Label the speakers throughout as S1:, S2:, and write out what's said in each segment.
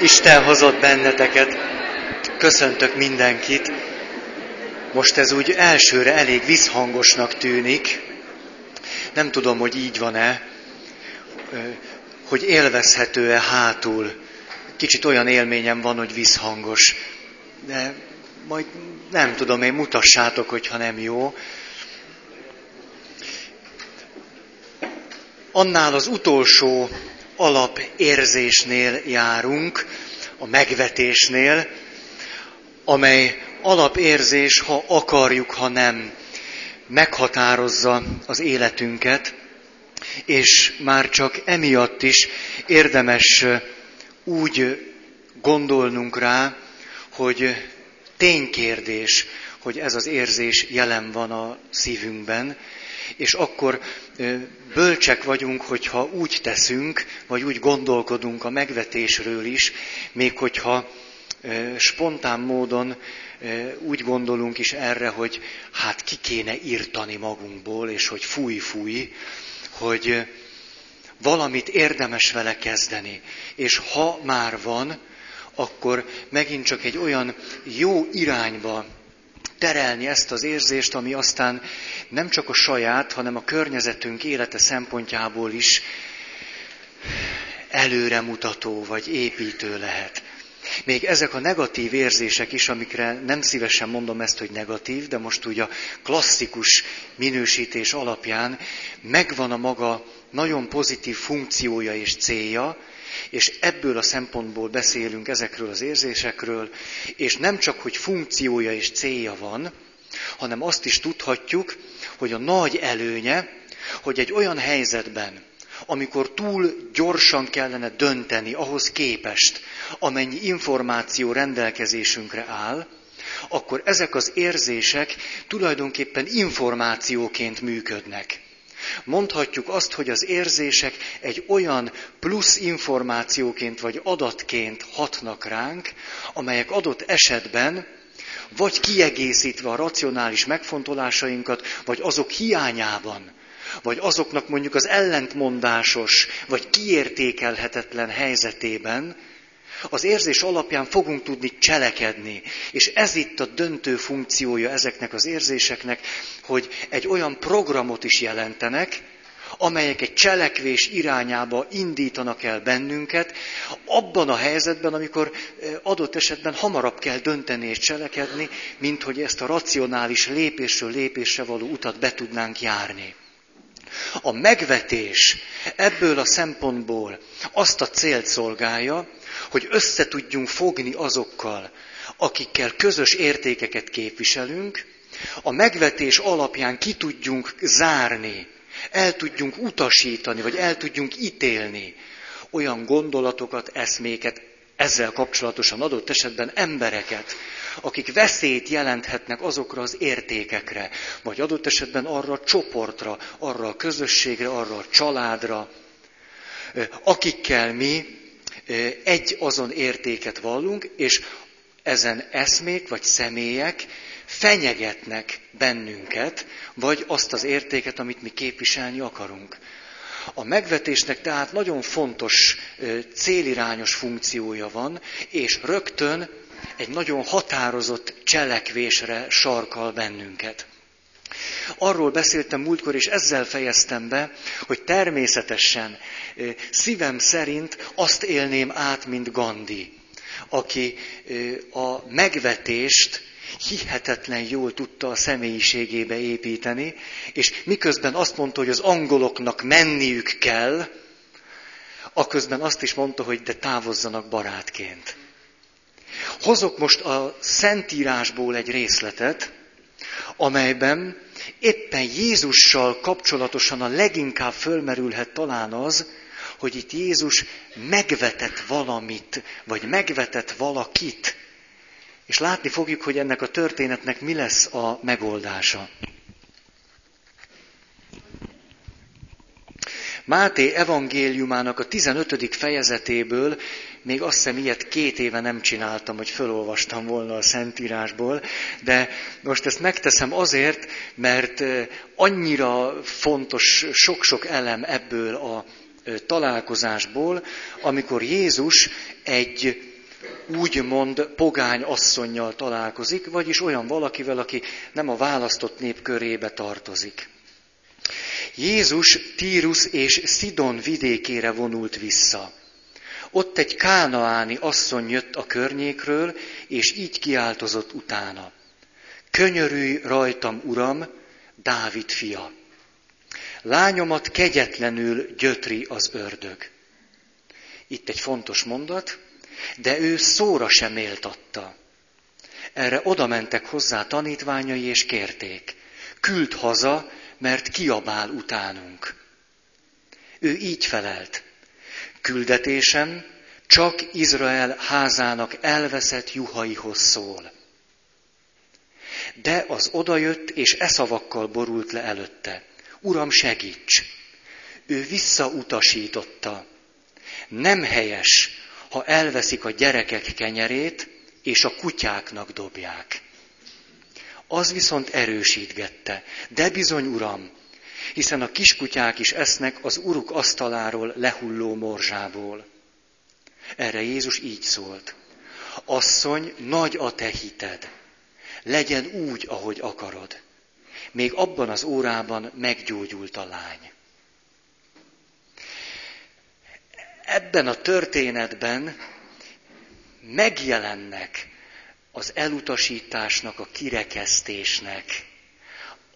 S1: Isten hozott benneteket. Köszöntök mindenkit. Most ez úgy elsőre elég visszhangosnak tűnik. Nem tudom, hogy így van-e, hogy élvezhető-e hátul. Kicsit olyan élményem van, hogy visszhangos. De majd nem tudom, én mutassátok, hogyha nem jó. Annál az utolsó alapérzésnél járunk, a megvetésnél, amely alapérzés, ha akarjuk, ha nem, meghatározza az életünket, és már csak emiatt is érdemes úgy gondolnunk rá, hogy ténykérdés, hogy ez az érzés jelen van a szívünkben, és akkor bölcsek vagyunk, hogyha úgy teszünk, vagy úgy gondolkodunk a megvetésről is, még hogyha spontán módon úgy gondolunk is erre, hogy hát ki kéne írtani magunkból, és hogy fúj-fúj, hogy valamit érdemes vele kezdeni. És ha már van, akkor megint csak egy olyan jó irányba terelni ezt az érzést, ami aztán nem csak a saját, hanem a környezetünk élete szempontjából is előremutató vagy építő lehet. Még ezek a negatív érzések is, amikre nem szívesen mondom ezt, hogy negatív, de most úgy a klasszikus minősítés alapján megvan a maga nagyon pozitív funkciója és célja, és ebből a szempontból beszélünk ezekről az érzésekről, és nem csak, hogy funkciója és célja van, hanem azt is tudhatjuk, hogy a nagy előnye, hogy egy olyan helyzetben, amikor túl gyorsan kellene dönteni ahhoz képest, amennyi információ rendelkezésünkre áll, akkor ezek az érzések tulajdonképpen információként működnek. Mondhatjuk azt, hogy az érzések egy olyan plusz információként vagy adatként hatnak ránk, amelyek adott esetben vagy kiegészítve a racionális megfontolásainkat, vagy azok hiányában, vagy azoknak mondjuk az ellentmondásos, vagy kiértékelhetetlen helyzetében, az érzés alapján fogunk tudni cselekedni. És ez itt a döntő funkciója ezeknek az érzéseknek, hogy egy olyan programot is jelentenek, amelyek egy cselekvés irányába indítanak el bennünket, abban a helyzetben, amikor eh, adott esetben hamarabb kell dönteni és cselekedni, mint hogy ezt a racionális lépésről lépésre való utat be tudnánk járni. A megvetés ebből a szempontból azt a célt szolgálja, hogy össze tudjunk fogni azokkal, akikkel közös értékeket képviselünk, a megvetés alapján ki tudjunk zárni, el tudjunk utasítani, vagy el tudjunk ítélni olyan gondolatokat, eszméket, ezzel kapcsolatosan adott esetben embereket, akik veszélyt jelenthetnek azokra az értékekre, vagy adott esetben arra a csoportra, arra a közösségre, arra a családra, akikkel mi egy azon értéket vallunk, és ezen eszmék vagy személyek fenyegetnek bennünket, vagy azt az értéket, amit mi képviselni akarunk. A megvetésnek tehát nagyon fontos célirányos funkciója van, és rögtön egy nagyon határozott cselekvésre sarkal bennünket. Arról beszéltem múltkor, és ezzel fejeztem be, hogy természetesen szívem szerint azt élném át, mint Gandhi, aki a megvetést hihetetlen jól tudta a személyiségébe építeni, és miközben azt mondta, hogy az angoloknak menniük kell, aközben azt is mondta, hogy de távozzanak barátként. Hozok most a Szentírásból egy részletet, amelyben éppen Jézussal kapcsolatosan a leginkább fölmerülhet talán az, hogy itt Jézus megvetett valamit, vagy megvetett valakit. És látni fogjuk, hogy ennek a történetnek mi lesz a megoldása. Máté evangéliumának a 15. fejezetéből még azt hiszem ilyet két éve nem csináltam, hogy felolvastam volna a Szentírásból, de most ezt megteszem azért, mert annyira fontos sok-sok elem ebből a találkozásból, amikor Jézus egy úgymond pogány asszonynal találkozik, vagyis olyan valakivel, aki nem a választott nép körébe tartozik. Jézus Tírus és Szidon vidékére vonult vissza. Ott egy kánaáni asszony jött a környékről, és így kiáltozott utána. Könyörülj rajtam, uram, Dávid fia. Lányomat kegyetlenül gyötri az ördög. Itt egy fontos mondat, de ő szóra sem méltatta. Erre oda mentek hozzá tanítványai és kérték. Küld haza, mert kiabál utánunk. Ő így felelt. Küldetésem csak Izrael házának elveszett juhaihoz szól. De az odajött, és e szavakkal borult le előtte. Uram, segíts! Ő visszautasította. Nem helyes, ha elveszik a gyerekek kenyerét, és a kutyáknak dobják. Az viszont erősítgette. De bizony, uram, hiszen a kiskutyák is esznek az uruk asztaláról lehulló morzsából. Erre Jézus így szólt. Asszony, nagy a te hited. Legyen úgy, ahogy akarod. Még abban az órában meggyógyult a lány. Ebben a történetben megjelennek az elutasításnak, a kirekesztésnek,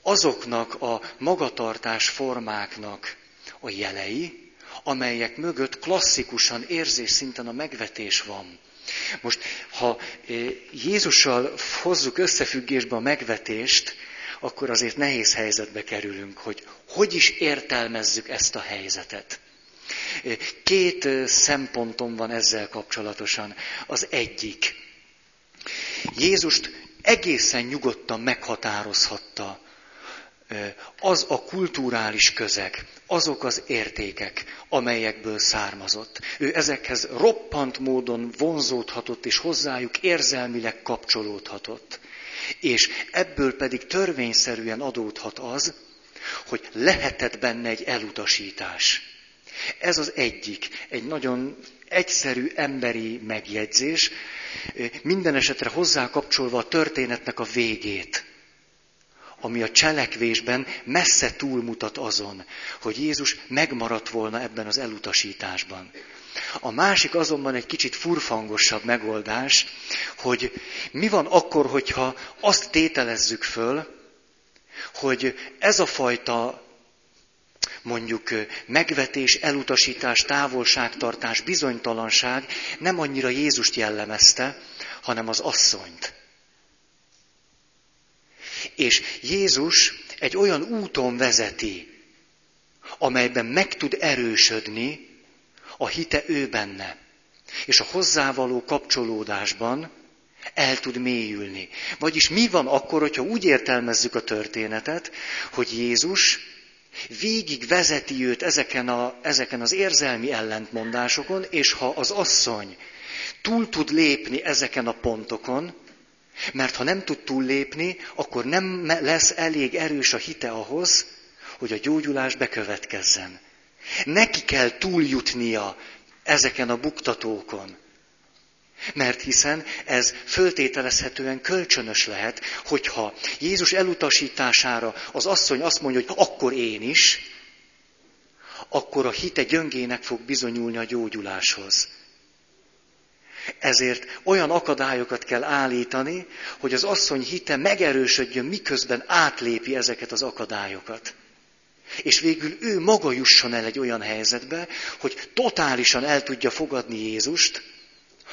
S1: azoknak a magatartás formáknak a jelei, amelyek mögött klasszikusan érzés szinten a megvetés van. Most, ha eh, Jézussal hozzuk összefüggésbe a megvetést, akkor azért nehéz helyzetbe kerülünk, hogy hogy is értelmezzük ezt a helyzetet. Eh, két eh, szempontom van ezzel kapcsolatosan. Az egyik, Jézust egészen nyugodtan meghatározhatta az a kulturális közeg, azok az értékek, amelyekből származott. Ő ezekhez roppant módon vonzódhatott, és hozzájuk érzelmileg kapcsolódhatott. És ebből pedig törvényszerűen adódhat az, hogy lehetett benne egy elutasítás. Ez az egyik, egy nagyon egyszerű emberi megjegyzés, minden esetre hozzá kapcsolva a történetnek a végét, ami a cselekvésben messze túlmutat azon, hogy Jézus megmaradt volna ebben az elutasításban. A másik azonban egy kicsit furfangosabb megoldás, hogy mi van akkor, hogyha azt tételezzük föl, hogy ez a fajta mondjuk megvetés, elutasítás, távolságtartás, bizonytalanság nem annyira Jézust jellemezte, hanem az asszonyt. És Jézus egy olyan úton vezeti, amelyben meg tud erősödni a hite ő benne. És a hozzávaló kapcsolódásban el tud mélyülni. Vagyis mi van akkor, hogyha úgy értelmezzük a történetet, hogy Jézus végig vezeti őt ezeken, a, ezeken az érzelmi ellentmondásokon, és ha az asszony túl tud lépni ezeken a pontokon, mert ha nem tud túllépni, akkor nem lesz elég erős a hite ahhoz, hogy a gyógyulás bekövetkezzen. Neki kell túljutnia ezeken a buktatókon. Mert hiszen ez föltételezhetően kölcsönös lehet, hogyha Jézus elutasítására az asszony azt mondja, hogy akkor én is, akkor a hite gyöngének fog bizonyulni a gyógyuláshoz. Ezért olyan akadályokat kell állítani, hogy az asszony hite megerősödjön, miközben átlépi ezeket az akadályokat. És végül ő maga jusson el egy olyan helyzetbe, hogy totálisan el tudja fogadni Jézust,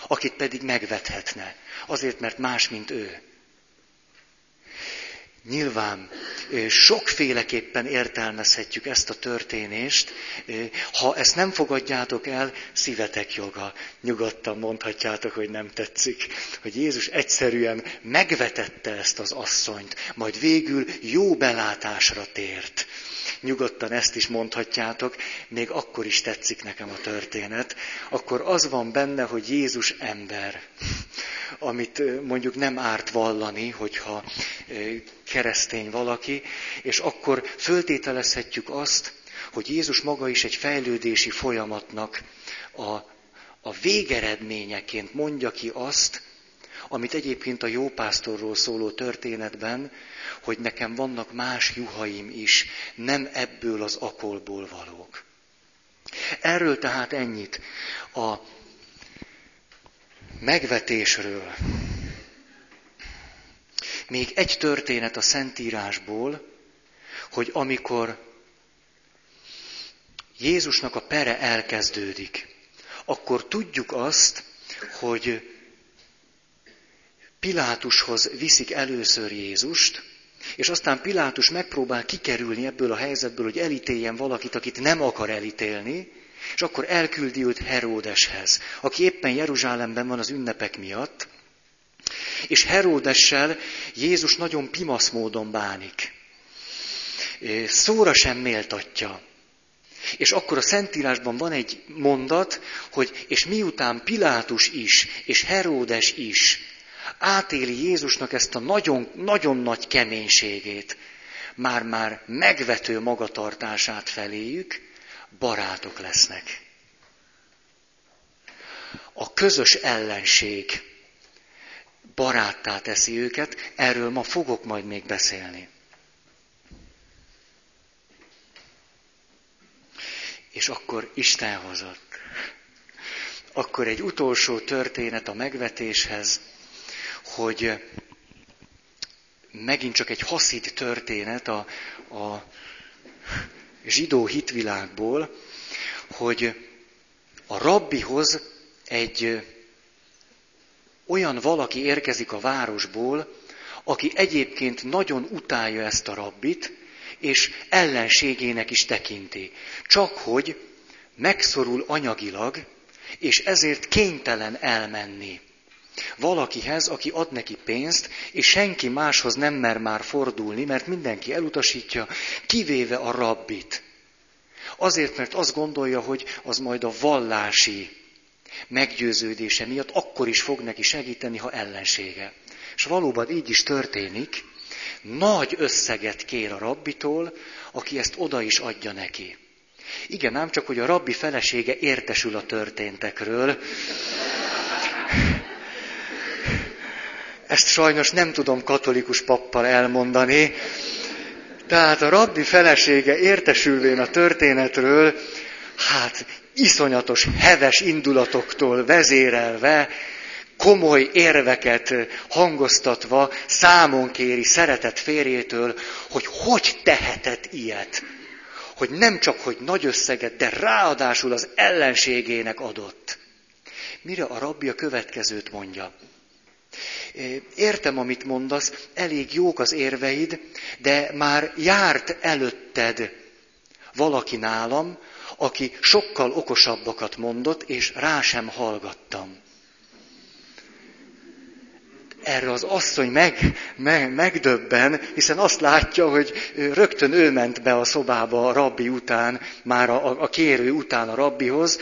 S1: akit pedig megvethetne, azért, mert más, mint ő. Nyilván sokféleképpen értelmezhetjük ezt a történést. Ha ezt nem fogadjátok el, szívetek joga. Nyugodtan mondhatjátok, hogy nem tetszik. Hogy Jézus egyszerűen megvetette ezt az asszonyt, majd végül jó belátásra tért nyugodtan ezt is mondhatjátok, még akkor is tetszik nekem a történet, akkor az van benne, hogy Jézus ember, amit mondjuk nem árt vallani, hogyha keresztény valaki, és akkor föltételezhetjük azt, hogy Jézus maga is egy fejlődési folyamatnak a, a végeredményeként mondja ki azt, amit egyébként a jópásztorról szóló történetben, hogy nekem vannak más juhaim is, nem ebből az akolból valók. Erről tehát ennyit a megvetésről. Még egy történet a Szentírásból, hogy amikor Jézusnak a pere elkezdődik, akkor tudjuk azt, hogy Pilátushoz viszik először Jézust, és aztán Pilátus megpróbál kikerülni ebből a helyzetből, hogy elítéljen valakit, akit nem akar elítélni, és akkor elküldi őt Heródeshez, aki éppen Jeruzsálemben van az ünnepek miatt, és Heródessel Jézus nagyon pimasz módon bánik. Szóra sem méltatja. És akkor a Szentírásban van egy mondat, hogy és miután Pilátus is, és Heródes is átéli Jézusnak ezt a nagyon, nagyon nagy keménységét, már-már megvető magatartását feléjük, barátok lesznek. A közös ellenség baráttá teszi őket, erről ma fogok majd még beszélni. És akkor Isten hozott. Akkor egy utolsó történet a megvetéshez, hogy megint csak egy haszid történet a, a zsidó hitvilágból, hogy a rabbihoz egy olyan valaki érkezik a városból, aki egyébként nagyon utálja ezt a rabbit, és ellenségének is tekinti. Csak hogy megszorul anyagilag, és ezért kénytelen elmenni valakihez, aki ad neki pénzt, és senki máshoz nem mer már fordulni, mert mindenki elutasítja, kivéve a rabbit. Azért, mert azt gondolja, hogy az majd a vallási meggyőződése miatt akkor is fog neki segíteni, ha ellensége. És valóban így is történik, nagy összeget kér a rabbitól, aki ezt oda is adja neki. Igen, ám csak, hogy a rabbi felesége értesül a történtekről, Ezt sajnos nem tudom katolikus pappal elmondani. Tehát a rabbi felesége értesülvén a történetről, hát iszonyatos, heves indulatoktól vezérelve, komoly érveket hangoztatva számon kéri szeretett férjétől, hogy hogy tehetett ilyet. Hogy nem csak, hogy nagy összeget, de ráadásul az ellenségének adott. Mire a rabbi a következőt mondja. Értem, amit mondasz, elég jók az érveid, de már járt előtted valaki nálam, aki sokkal okosabbakat mondott, és rá sem hallgattam. Erre az asszony meg, meg, megdöbben, hiszen azt látja, hogy rögtön ő ment be a szobába a rabbi után, már a, a kérő után a rabbihoz,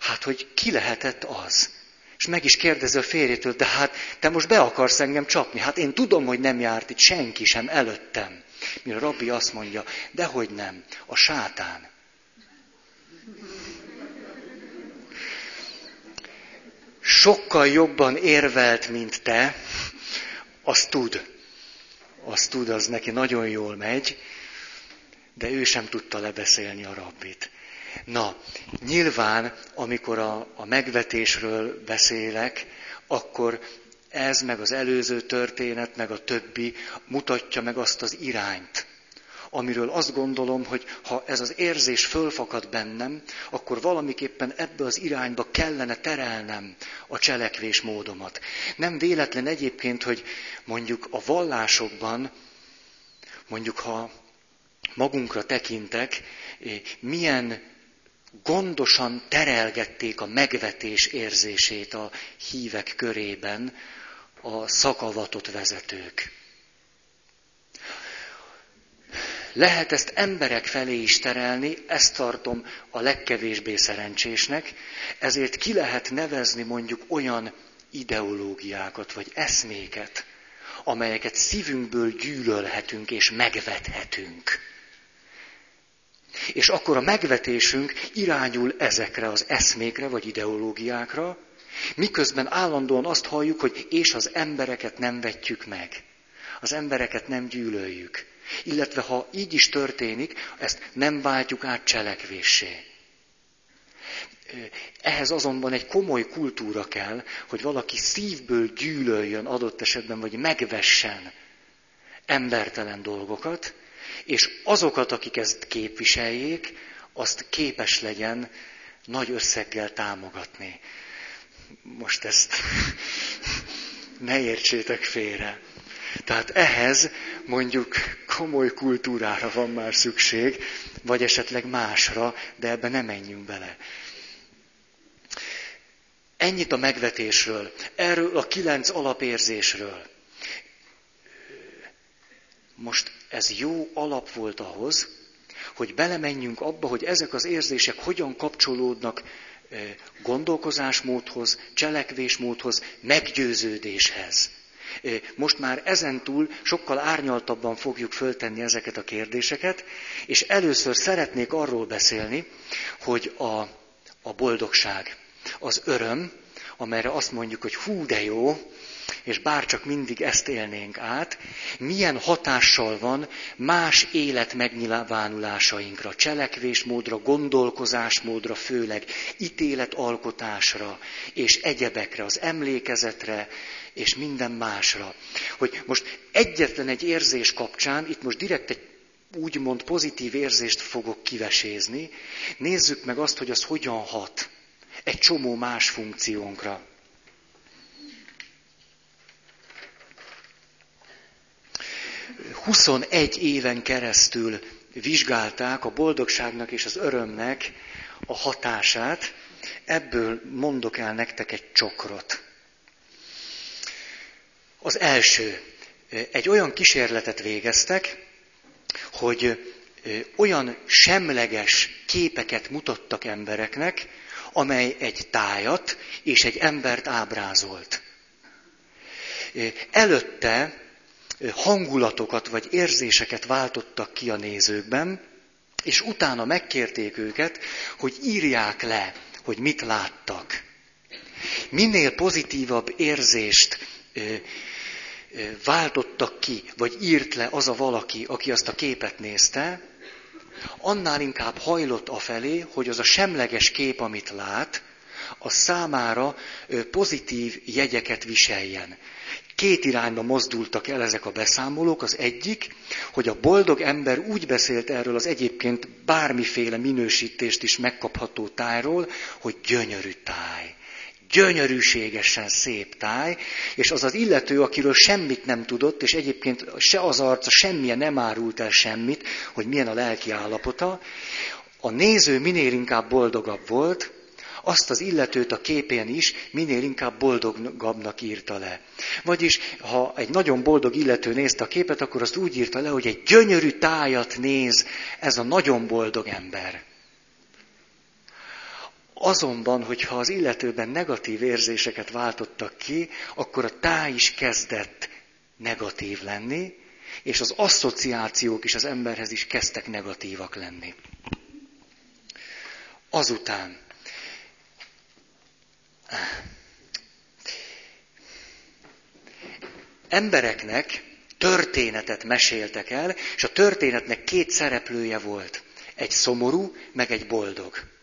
S1: hát hogy ki lehetett az. És meg is kérdezi a férjétől, de hát te most be akarsz engem csapni. Hát én tudom, hogy nem járt itt senki sem előttem. Mire a rabbi azt mondja, de hogy nem, a sátán. Sokkal jobban érvelt, mint te, azt tud. Azt tud, az neki nagyon jól megy, de ő sem tudta lebeszélni a rabbit. Na, nyilván, amikor a, a megvetésről beszélek, akkor ez, meg az előző történet, meg a többi mutatja meg azt az irányt, amiről azt gondolom, hogy ha ez az érzés fölfakad bennem, akkor valamiképpen ebbe az irányba kellene terelnem a cselekvés módomat. Nem véletlen egyébként, hogy mondjuk a vallásokban, mondjuk ha magunkra tekintek, eh, milyen gondosan terelgették a megvetés érzését a hívek körében a szakavatott vezetők. Lehet ezt emberek felé is terelni, ezt tartom a legkevésbé szerencsésnek, ezért ki lehet nevezni mondjuk olyan ideológiákat vagy eszméket, amelyeket szívünkből gyűlölhetünk és megvethetünk. És akkor a megvetésünk irányul ezekre az eszmékre vagy ideológiákra, miközben állandóan azt halljuk, hogy és az embereket nem vetjük meg. Az embereket nem gyűlöljük. Illetve ha így is történik, ezt nem váltjuk át cselekvéssé. Ehhez azonban egy komoly kultúra kell, hogy valaki szívből gyűlöljön adott esetben, vagy megvessen embertelen dolgokat, és azokat, akik ezt képviseljék, azt képes legyen nagy összeggel támogatni. Most ezt ne értsétek félre. Tehát ehhez mondjuk komoly kultúrára van már szükség, vagy esetleg másra, de ebbe nem menjünk bele. Ennyit a megvetésről, erről a kilenc alapérzésről. Most ez jó alap volt ahhoz, hogy belemenjünk abba, hogy ezek az érzések hogyan kapcsolódnak eh, gondolkozásmódhoz, cselekvésmódhoz, meggyőződéshez. Most már ezentúl sokkal árnyaltabban fogjuk föltenni ezeket a kérdéseket, és először szeretnék arról beszélni, hogy a, a boldogság, az öröm, amelyre azt mondjuk, hogy hú de jó, és bárcsak mindig ezt élnénk át, milyen hatással van más élet megnyilvánulásainkra, cselekvésmódra, gondolkozásmódra, főleg ítéletalkotásra és egyebekre, az emlékezetre és minden másra. Hogy most egyetlen egy érzés kapcsán, itt most direkt egy úgymond pozitív érzést fogok kivesézni, nézzük meg azt, hogy az hogyan hat egy csomó más funkciónkra. 21 éven keresztül vizsgálták a boldogságnak és az örömnek a hatását, ebből mondok el nektek egy csokrot. Az első, egy olyan kísérletet végeztek, hogy olyan semleges képeket mutattak embereknek, amely egy tájat és egy embert ábrázolt. Előtte hangulatokat vagy érzéseket váltottak ki a nézőkben, és utána megkérték őket, hogy írják le, hogy mit láttak. Minél pozitívabb érzést váltottak ki, vagy írt le az a valaki, aki azt a képet nézte, annál inkább hajlott afelé, hogy az a semleges kép, amit lát, a számára pozitív jegyeket viseljen. Két irányba mozdultak el ezek a beszámolók. Az egyik, hogy a boldog ember úgy beszélt erről az egyébként bármiféle minősítést is megkapható tájról, hogy gyönyörű táj. Gyönyörűségesen szép táj, és az az illető, akiről semmit nem tudott, és egyébként se az arca, semmilyen nem árult el semmit, hogy milyen a lelki állapota, a néző minél inkább boldogabb volt, azt az illetőt a képén is minél inkább boldogabbnak írta le. Vagyis, ha egy nagyon boldog illető nézte a képet, akkor azt úgy írta le, hogy egy gyönyörű tájat néz ez a nagyon boldog ember. Azonban, hogyha az illetőben negatív érzéseket váltottak ki, akkor a táj is kezdett negatív lenni, és az asszociációk is az emberhez is kezdtek negatívak lenni. Azután Embereknek történetet meséltek el, és a történetnek két szereplője volt. Egy szomorú, meg egy boldog.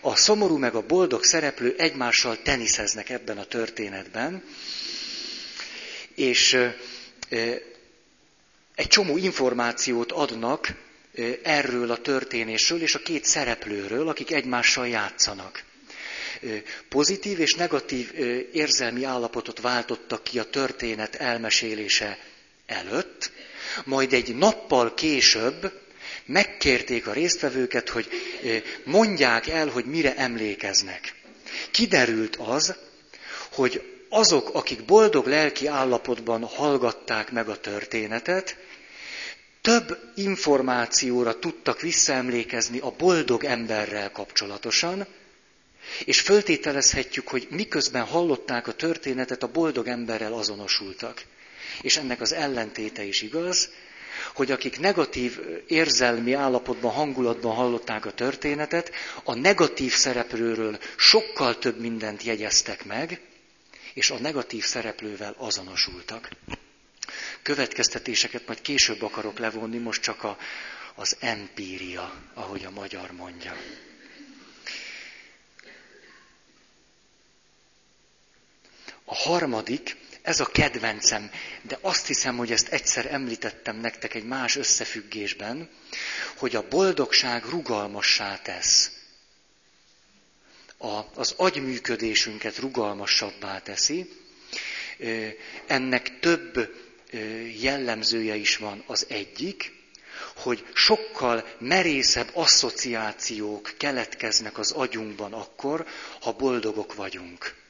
S1: A szomorú meg a boldog szereplő egymással teniszeznek ebben a történetben, és egy csomó információt adnak erről a történésről és a két szereplőről, akik egymással játszanak. Pozitív és negatív érzelmi állapotot váltottak ki a történet elmesélése előtt, majd egy nappal később megkérték a résztvevőket, hogy mondják el, hogy mire emlékeznek. Kiderült az, hogy azok, akik boldog lelki állapotban hallgatták meg a történetet, több információra tudtak visszaemlékezni a boldog emberrel kapcsolatosan, és föltételezhetjük, hogy miközben hallották a történetet, a boldog emberrel azonosultak. És ennek az ellentéte is igaz, hogy akik negatív érzelmi állapotban, hangulatban hallották a történetet, a negatív szereplőről sokkal több mindent jegyeztek meg, és a negatív szereplővel azonosultak. Következtetéseket majd később akarok levonni, most csak a, az empíria, ahogy a magyar mondja. A harmadik, ez a kedvencem, de azt hiszem, hogy ezt egyszer említettem nektek egy más összefüggésben, hogy a boldogság rugalmassá tesz. A, az agyműködésünket rugalmasabbá teszi. Ennek több jellemzője is van. Az egyik, hogy sokkal merészebb asszociációk keletkeznek az agyunkban akkor, ha boldogok vagyunk.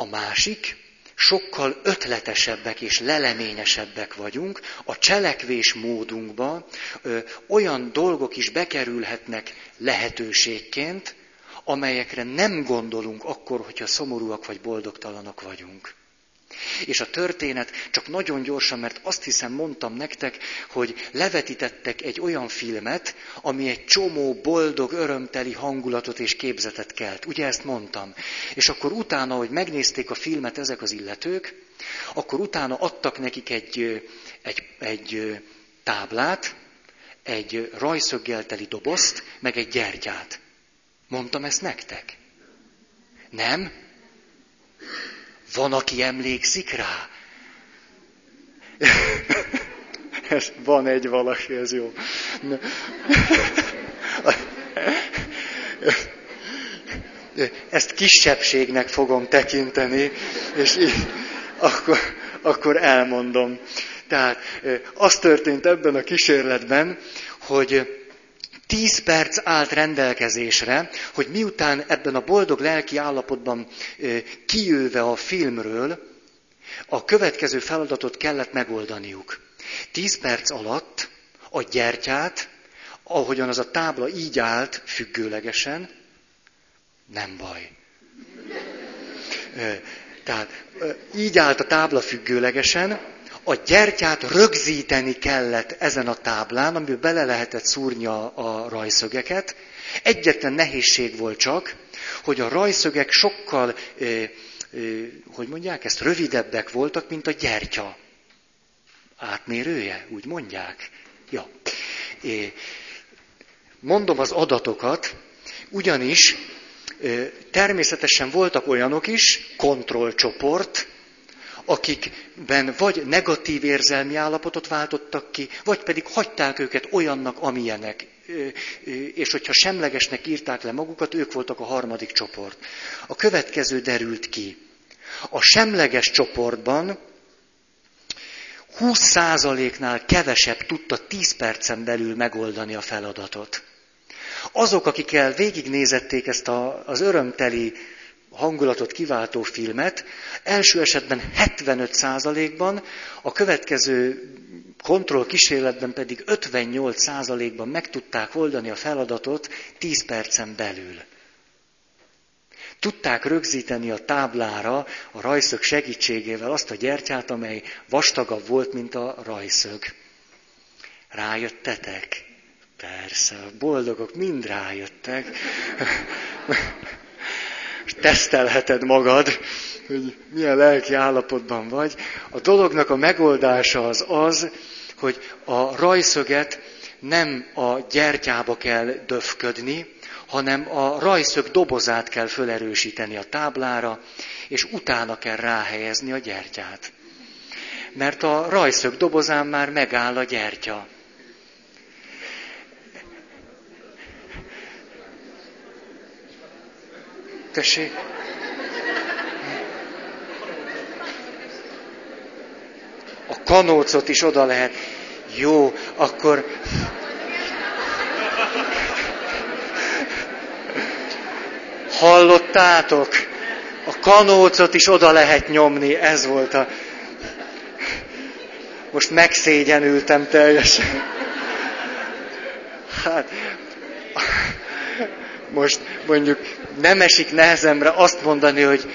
S1: A másik, sokkal ötletesebbek és leleményesebbek vagyunk, a cselekvés módunkba ö, olyan dolgok is bekerülhetnek lehetőségként, amelyekre nem gondolunk akkor, hogyha szomorúak vagy boldogtalanok vagyunk. És a történet csak nagyon gyorsan, mert azt hiszem mondtam nektek, hogy levetítettek egy olyan filmet, ami egy csomó boldog, örömteli hangulatot és képzetet kelt. Ugye ezt mondtam? És akkor utána, hogy megnézték a filmet ezek az illetők, akkor utána adtak nekik egy, egy, egy táblát, egy rajszöggelteli dobozt, meg egy gyertyát. Mondtam ezt nektek? Nem? Van, aki emlékszik rá? ez, van egy valaki, ez jó. Ezt kisebbségnek fogom tekinteni, és így, akkor, akkor elmondom. Tehát az történt ebben a kísérletben, hogy Tíz perc állt rendelkezésre, hogy miután ebben a boldog lelki állapotban kijöve a filmről, a következő feladatot kellett megoldaniuk. Tíz perc alatt a gyertyát, ahogyan az a tábla így állt függőlegesen, nem baj. Tehát így állt a tábla függőlegesen, a gyertyát rögzíteni kellett ezen a táblán, amiből bele lehetett szúrni a, a rajszögeket. Egyetlen nehézség volt csak, hogy a rajszögek sokkal, ö, ö, hogy mondják ezt, rövidebbek voltak, mint a gyertya. Átmérője, úgy mondják. Ja. É, mondom az adatokat, ugyanis természetesen voltak olyanok is, kontrollcsoport, akikben vagy negatív érzelmi állapotot váltottak ki, vagy pedig hagyták őket olyannak, amilyenek. És hogyha semlegesnek írták le magukat, ők voltak a harmadik csoport. A következő derült ki. A semleges csoportban 20%-nál kevesebb tudta 10 percen belül megoldani a feladatot. Azok, akikkel végignézették ezt a, az örömteli hangulatot kiváltó filmet, első esetben 75%-ban, a következő kontroll kísérletben pedig 58%-ban meg tudták oldani a feladatot 10 percen belül. Tudták rögzíteni a táblára a rajszög segítségével azt a gyertyát, amely vastagabb volt, mint a rajszög. Rájöttetek? Persze, boldogok mind rájöttek és tesztelheted magad, hogy milyen lelki állapotban vagy. A dolognak a megoldása az az, hogy a rajszöget nem a gyertyába kell döfködni, hanem a rajszög dobozát kell fölerősíteni a táblára, és utána kell ráhelyezni a gyertyát. Mert a rajszög dobozán már megáll a gyertya. Tessék? A kanócot is oda lehet. Jó, akkor... Hallottátok? A kanócot is oda lehet nyomni, ez volt a... Most megszégyenültem teljesen. Hát, most mondjuk nem esik nehezemre azt mondani, hogy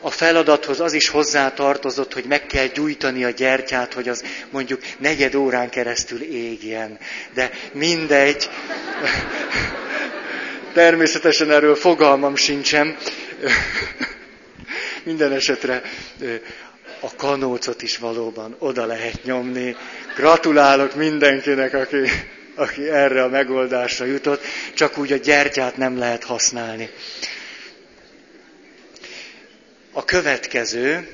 S1: a feladathoz az is hozzátartozott, hogy meg kell gyújtani a gyertyát, hogy az mondjuk negyed órán keresztül égjen. De mindegy. Természetesen erről fogalmam sincsen. Minden esetre a kanócot is valóban oda lehet nyomni. Gratulálok mindenkinek, aki, aki erre a megoldásra jutott, csak úgy a gyertyát nem lehet használni. A következő,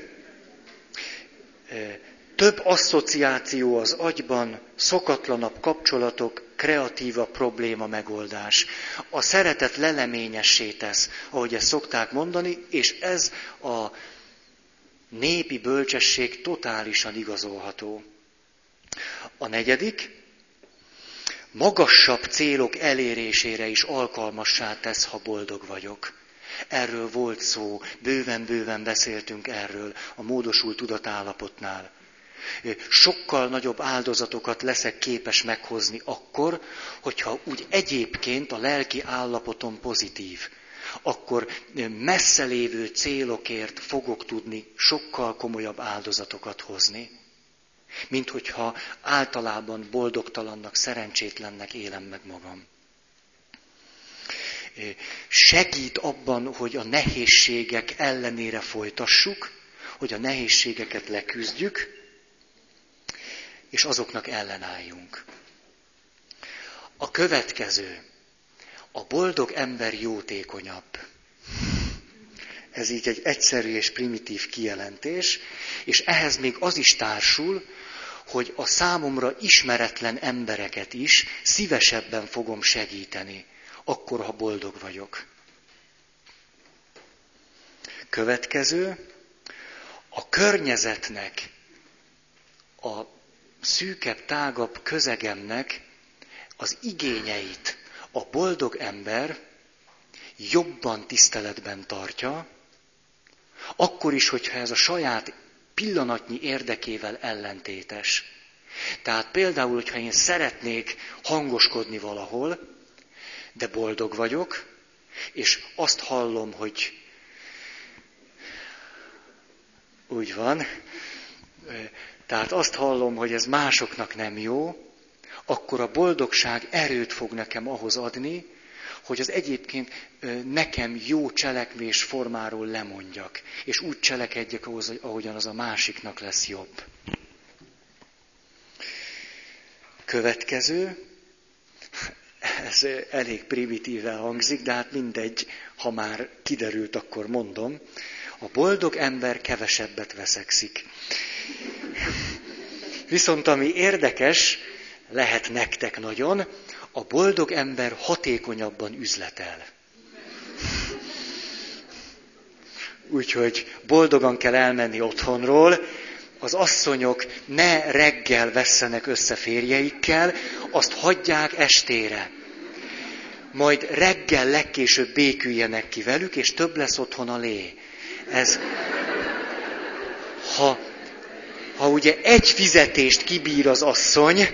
S1: több asszociáció az agyban, szokatlanabb kapcsolatok, kreatíva probléma megoldás. A szeretet leleményessé tesz, ahogy ezt szokták mondani, és ez a népi bölcsesség totálisan igazolható. A negyedik, magasabb célok elérésére is alkalmassá tesz, ha boldog vagyok. Erről volt szó, bőven-bőven beszéltünk erről a módosult tudatállapotnál. Sokkal nagyobb áldozatokat leszek képes meghozni akkor, hogyha úgy egyébként a lelki állapotom pozitív akkor messze lévő célokért fogok tudni sokkal komolyabb áldozatokat hozni, mint hogyha általában boldogtalannak, szerencsétlennek élem meg magam. Segít abban, hogy a nehézségek ellenére folytassuk, hogy a nehézségeket leküzdjük, és azoknak ellenálljunk. A következő. A boldog ember jótékonyabb. Ez így egy egyszerű és primitív kijelentés, és ehhez még az is társul, hogy a számomra ismeretlen embereket is szívesebben fogom segíteni, akkor, ha boldog vagyok. Következő, a környezetnek, a szűkebb, tágabb közegemnek az igényeit a boldog ember jobban tiszteletben tartja, akkor is, hogyha ez a saját pillanatnyi érdekével ellentétes. Tehát például, hogyha én szeretnék hangoskodni valahol, de boldog vagyok, és azt hallom, hogy úgy van, tehát azt hallom, hogy ez másoknak nem jó, akkor a boldogság erőt fog nekem ahhoz adni, hogy az egyébként nekem jó cselekvés formáról lemondjak, és úgy cselekedjek ahhoz, ahogyan az a másiknak lesz jobb. Következő, ez elég primitíven hangzik, de hát mindegy, ha már kiderült, akkor mondom. A boldog ember kevesebbet veszekszik. Viszont ami érdekes, lehet nektek nagyon, a boldog ember hatékonyabban üzletel. Úgyhogy boldogan kell elmenni otthonról, az asszonyok ne reggel vesszenek össze férjeikkel, azt hagyják estére. Majd reggel legkésőbb béküljenek ki velük, és több lesz otthon a lé. Ez, ha, ha ugye egy fizetést kibír az asszony,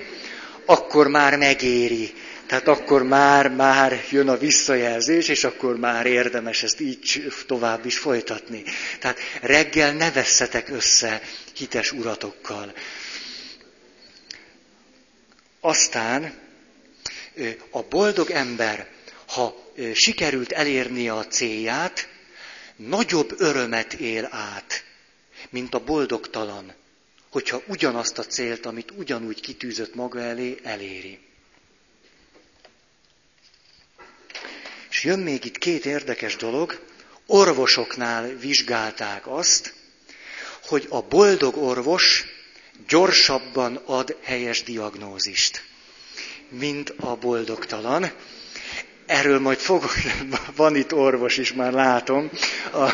S1: akkor már megéri. Tehát akkor már, már jön a visszajelzés, és akkor már érdemes ezt így tovább is folytatni. Tehát reggel ne vesszetek össze hites uratokkal. Aztán a boldog ember, ha sikerült elérnie a célját, nagyobb örömet él át, mint a boldogtalan, hogyha ugyanazt a célt, amit ugyanúgy kitűzött maga elé, eléri. És jön még itt két érdekes dolog. Orvosoknál vizsgálták azt, hogy a boldog orvos gyorsabban ad helyes diagnózist, mint a boldogtalan. Erről majd fogok, van itt orvos is, már látom. A,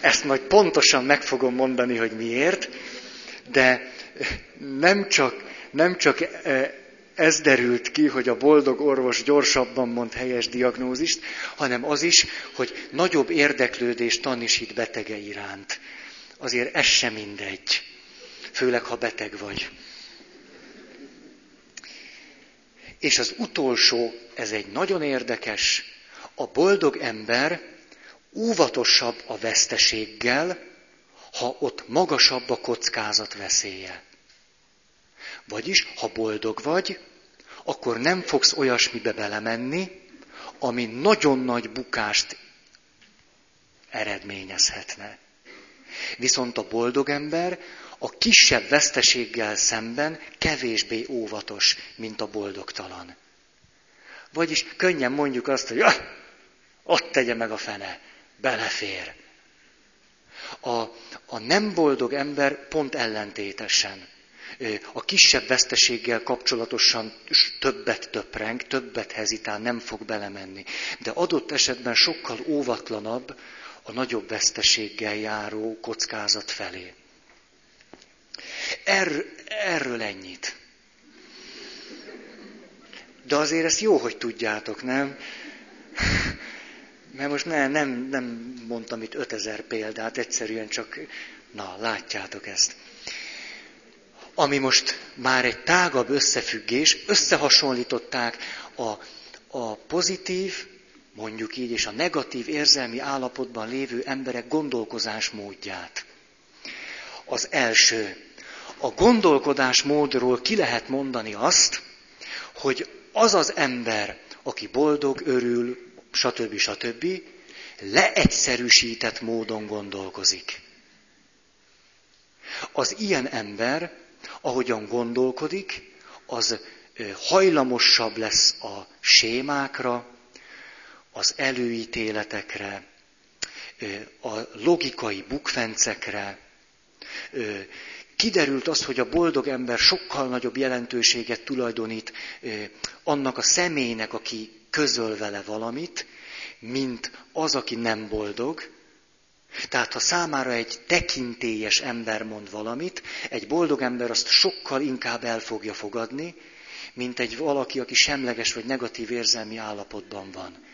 S1: ezt majd pontosan meg fogom mondani, hogy miért de nem csak, nem csak e, ez derült ki, hogy a boldog orvos gyorsabban mond helyes diagnózist, hanem az is, hogy nagyobb érdeklődést tanúsít betege iránt. Azért ez sem mindegy, főleg ha beteg vagy. És az utolsó, ez egy nagyon érdekes, a boldog ember óvatosabb a veszteséggel, ha ott magasabb a kockázat veszélye. Vagyis, ha boldog vagy, akkor nem fogsz olyasmibe belemenni, ami nagyon nagy bukást eredményezhetne. Viszont a boldog ember a kisebb veszteséggel szemben kevésbé óvatos, mint a boldogtalan. Vagyis könnyen mondjuk azt, hogy ah, ott tegye meg a fene, belefér. A, a nem boldog ember pont ellentétesen. A kisebb veszteséggel kapcsolatosan többet töpreng, többet hezitál, nem fog belemenni. De adott esetben sokkal óvatlanabb a nagyobb veszteséggel járó kockázat felé. Erről, erről ennyit. De azért ezt jó, hogy tudjátok, nem? Mert most ne, nem, nem mondtam itt 5000 példát, egyszerűen csak, na, látjátok ezt. Ami most már egy tágabb összefüggés, összehasonlították a, a pozitív, mondjuk így, és a negatív érzelmi állapotban lévő emberek gondolkozás módját. Az első, a gondolkodás módról ki lehet mondani azt, hogy az az ember, aki boldog, örül, stb. stb., leegyszerűsített módon gondolkozik. Az ilyen ember, ahogyan gondolkodik, az hajlamosabb lesz a sémákra, az előítéletekre, a logikai bukfencekre. Kiderült az, hogy a boldog ember sokkal nagyobb jelentőséget tulajdonít annak a személynek, aki közöl vele valamit, mint az, aki nem boldog. Tehát ha számára egy tekintélyes ember mond valamit, egy boldog ember azt sokkal inkább el fogja fogadni, mint egy valaki, aki semleges vagy negatív érzelmi állapotban van.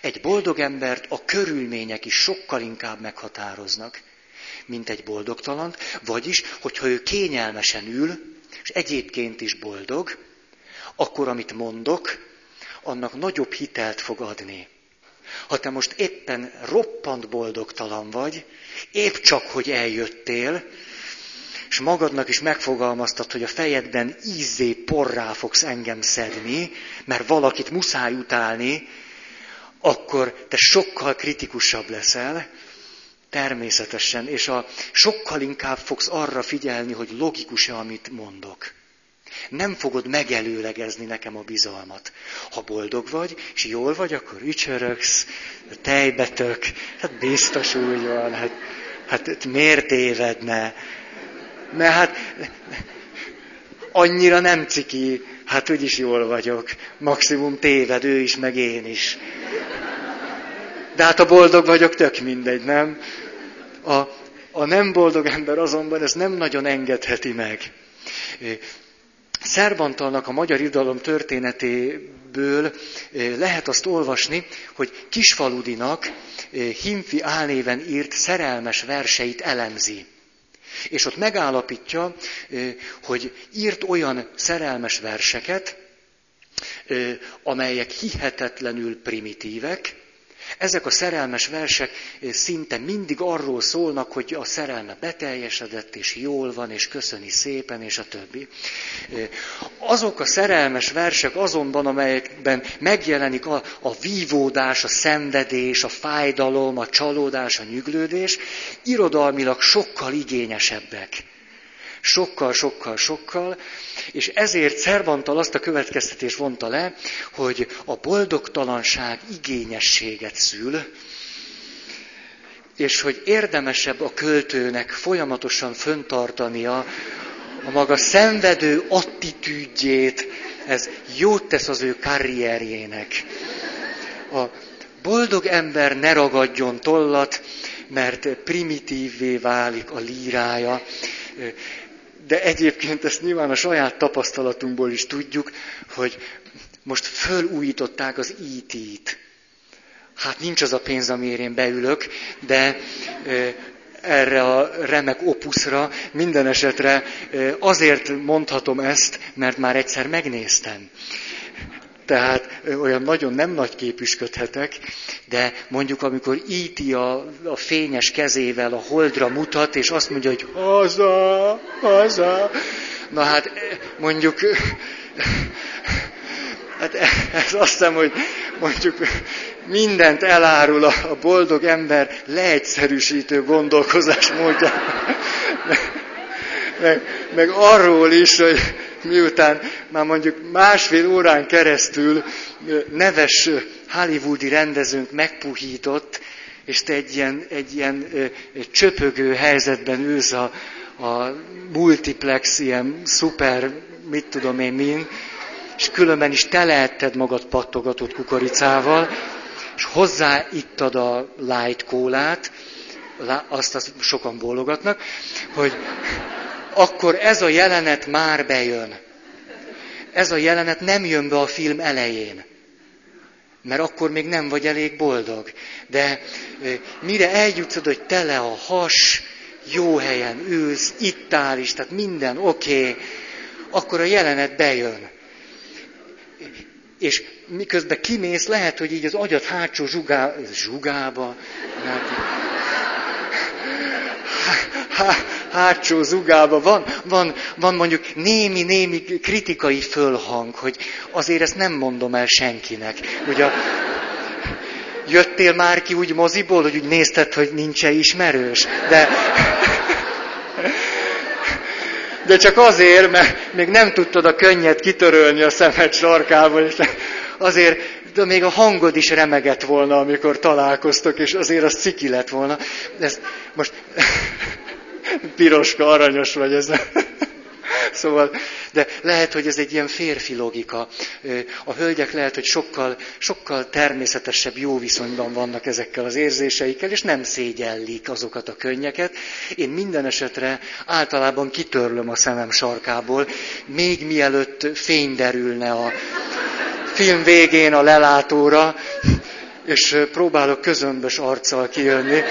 S1: Egy boldog embert a körülmények is sokkal inkább meghatároznak, mint egy boldogtalant, vagyis, hogyha ő kényelmesen ül, és egyébként is boldog, akkor amit mondok, annak nagyobb hitelt fog adni. Ha te most éppen roppant boldogtalan vagy, épp csak, hogy eljöttél, és magadnak is megfogalmaztad, hogy a fejedben ízzé porrá fogsz engem szedni, mert valakit muszáj utálni, akkor te sokkal kritikusabb leszel, természetesen, és a, sokkal inkább fogsz arra figyelni, hogy logikus-e, amit mondok. Nem fogod megelőlegezni nekem a bizalmat. Ha boldog vagy, és jól vagy, akkor ücsörögsz, tejbetök, hát biztos úgy van, hát, hát miért tévedne? Mert hát annyira nem ciki, hát úgyis jól vagyok. Maximum téved, ő is, meg én is. De hát a boldog vagyok, tök mindegy, nem? A, a nem boldog ember azonban ezt nem nagyon engedheti meg. Szerbantalnak a magyar irodalom történetéből lehet azt olvasni, hogy Kisfaludinak Himfi álnéven írt szerelmes verseit elemzi. És ott megállapítja, hogy írt olyan szerelmes verseket, amelyek hihetetlenül primitívek, ezek a szerelmes versek eh, szinte mindig arról szólnak, hogy a szerelme beteljesedett, és jól van, és köszöni szépen, és a többi. Eh, azok a szerelmes versek azonban, amelyekben megjelenik a, a vívódás, a szenvedés, a fájdalom, a csalódás, a nyüglődés, irodalmilag sokkal igényesebbek sokkal, sokkal, sokkal, és ezért Szervantal azt a következtetést vonta le, hogy a boldogtalanság igényességet szül, és hogy érdemesebb a költőnek folyamatosan föntartania a maga szenvedő attitűdjét, ez jót tesz az ő karrierjének. A boldog ember ne ragadjon tollat, mert primitívvé válik a lírája de egyébként ezt nyilván a saját tapasztalatunkból is tudjuk, hogy most fölújították az IT-t. Hát nincs az a pénz, amiért én beülök, de erre a remek opuszra minden esetre azért mondhatom ezt, mert már egyszer megnéztem. Tehát olyan nagyon nem nagy képüsködhetek, de mondjuk amikor íti a, a fényes kezével a holdra mutat, és azt mondja, hogy haza, haza. Na hát mondjuk, hát ez azt hiszem, hogy mondjuk mindent elárul a boldog ember leegyszerűsítő gondolkozás módja. Meg, meg arról is, hogy miután már mondjuk másfél órán keresztül neves hollywoodi rendezőnk megpuhított, és te egy ilyen, egy ilyen csöpögő helyzetben ülsz a, a multiplex, ilyen szuper, mit tudom én min, és különben is lehetted magad pattogatott kukoricával, és hozzáittad a light kólát, azt, azt sokan bólogatnak, hogy akkor ez a jelenet már bejön. Ez a jelenet nem jön be a film elején. Mert akkor még nem vagy elég boldog. De mire eljutsz hogy tele a has, jó helyen ülsz, itt áll is, tehát minden oké, okay, akkor a jelenet bejön. És miközben kimész, lehet, hogy így az agyat hátsó zsugá, zsugába, hát, há, hátsó zugába van, van, van mondjuk némi-némi kritikai fölhang, hogy azért ezt nem mondom el senkinek. Ugye, jöttél már ki úgy moziból, hogy úgy nézted, hogy nincs -e ismerős? De, de csak azért, mert még nem tudtad a könnyet kitörölni a szemed sarkából, és azért de még a hangod is remegett volna, amikor találkoztok, és azért az ciki lett volna. Ez most piroska, aranyos vagy ez. Szóval, de lehet, hogy ez egy ilyen férfi logika. A hölgyek lehet, hogy sokkal, sokkal természetesebb jó viszonyban vannak ezekkel az érzéseikkel, és nem szégyellik azokat a könnyeket. Én minden esetre általában kitörlöm a szemem sarkából, még mielőtt fény derülne a film végén a lelátóra, és próbálok közömbös arccal kijönni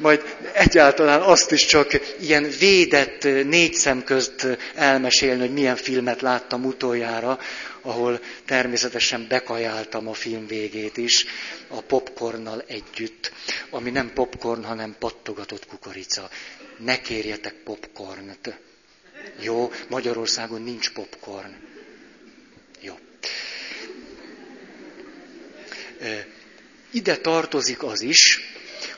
S1: majd egyáltalán azt is csak ilyen védett négy szem közt elmesélni, hogy milyen filmet láttam utoljára, ahol természetesen bekajáltam a film végét is, a popcornnal együtt, ami nem popcorn, hanem pattogatott kukorica. Ne kérjetek popcornt. Jó, Magyarországon nincs popcorn. Jó. Ide tartozik az is,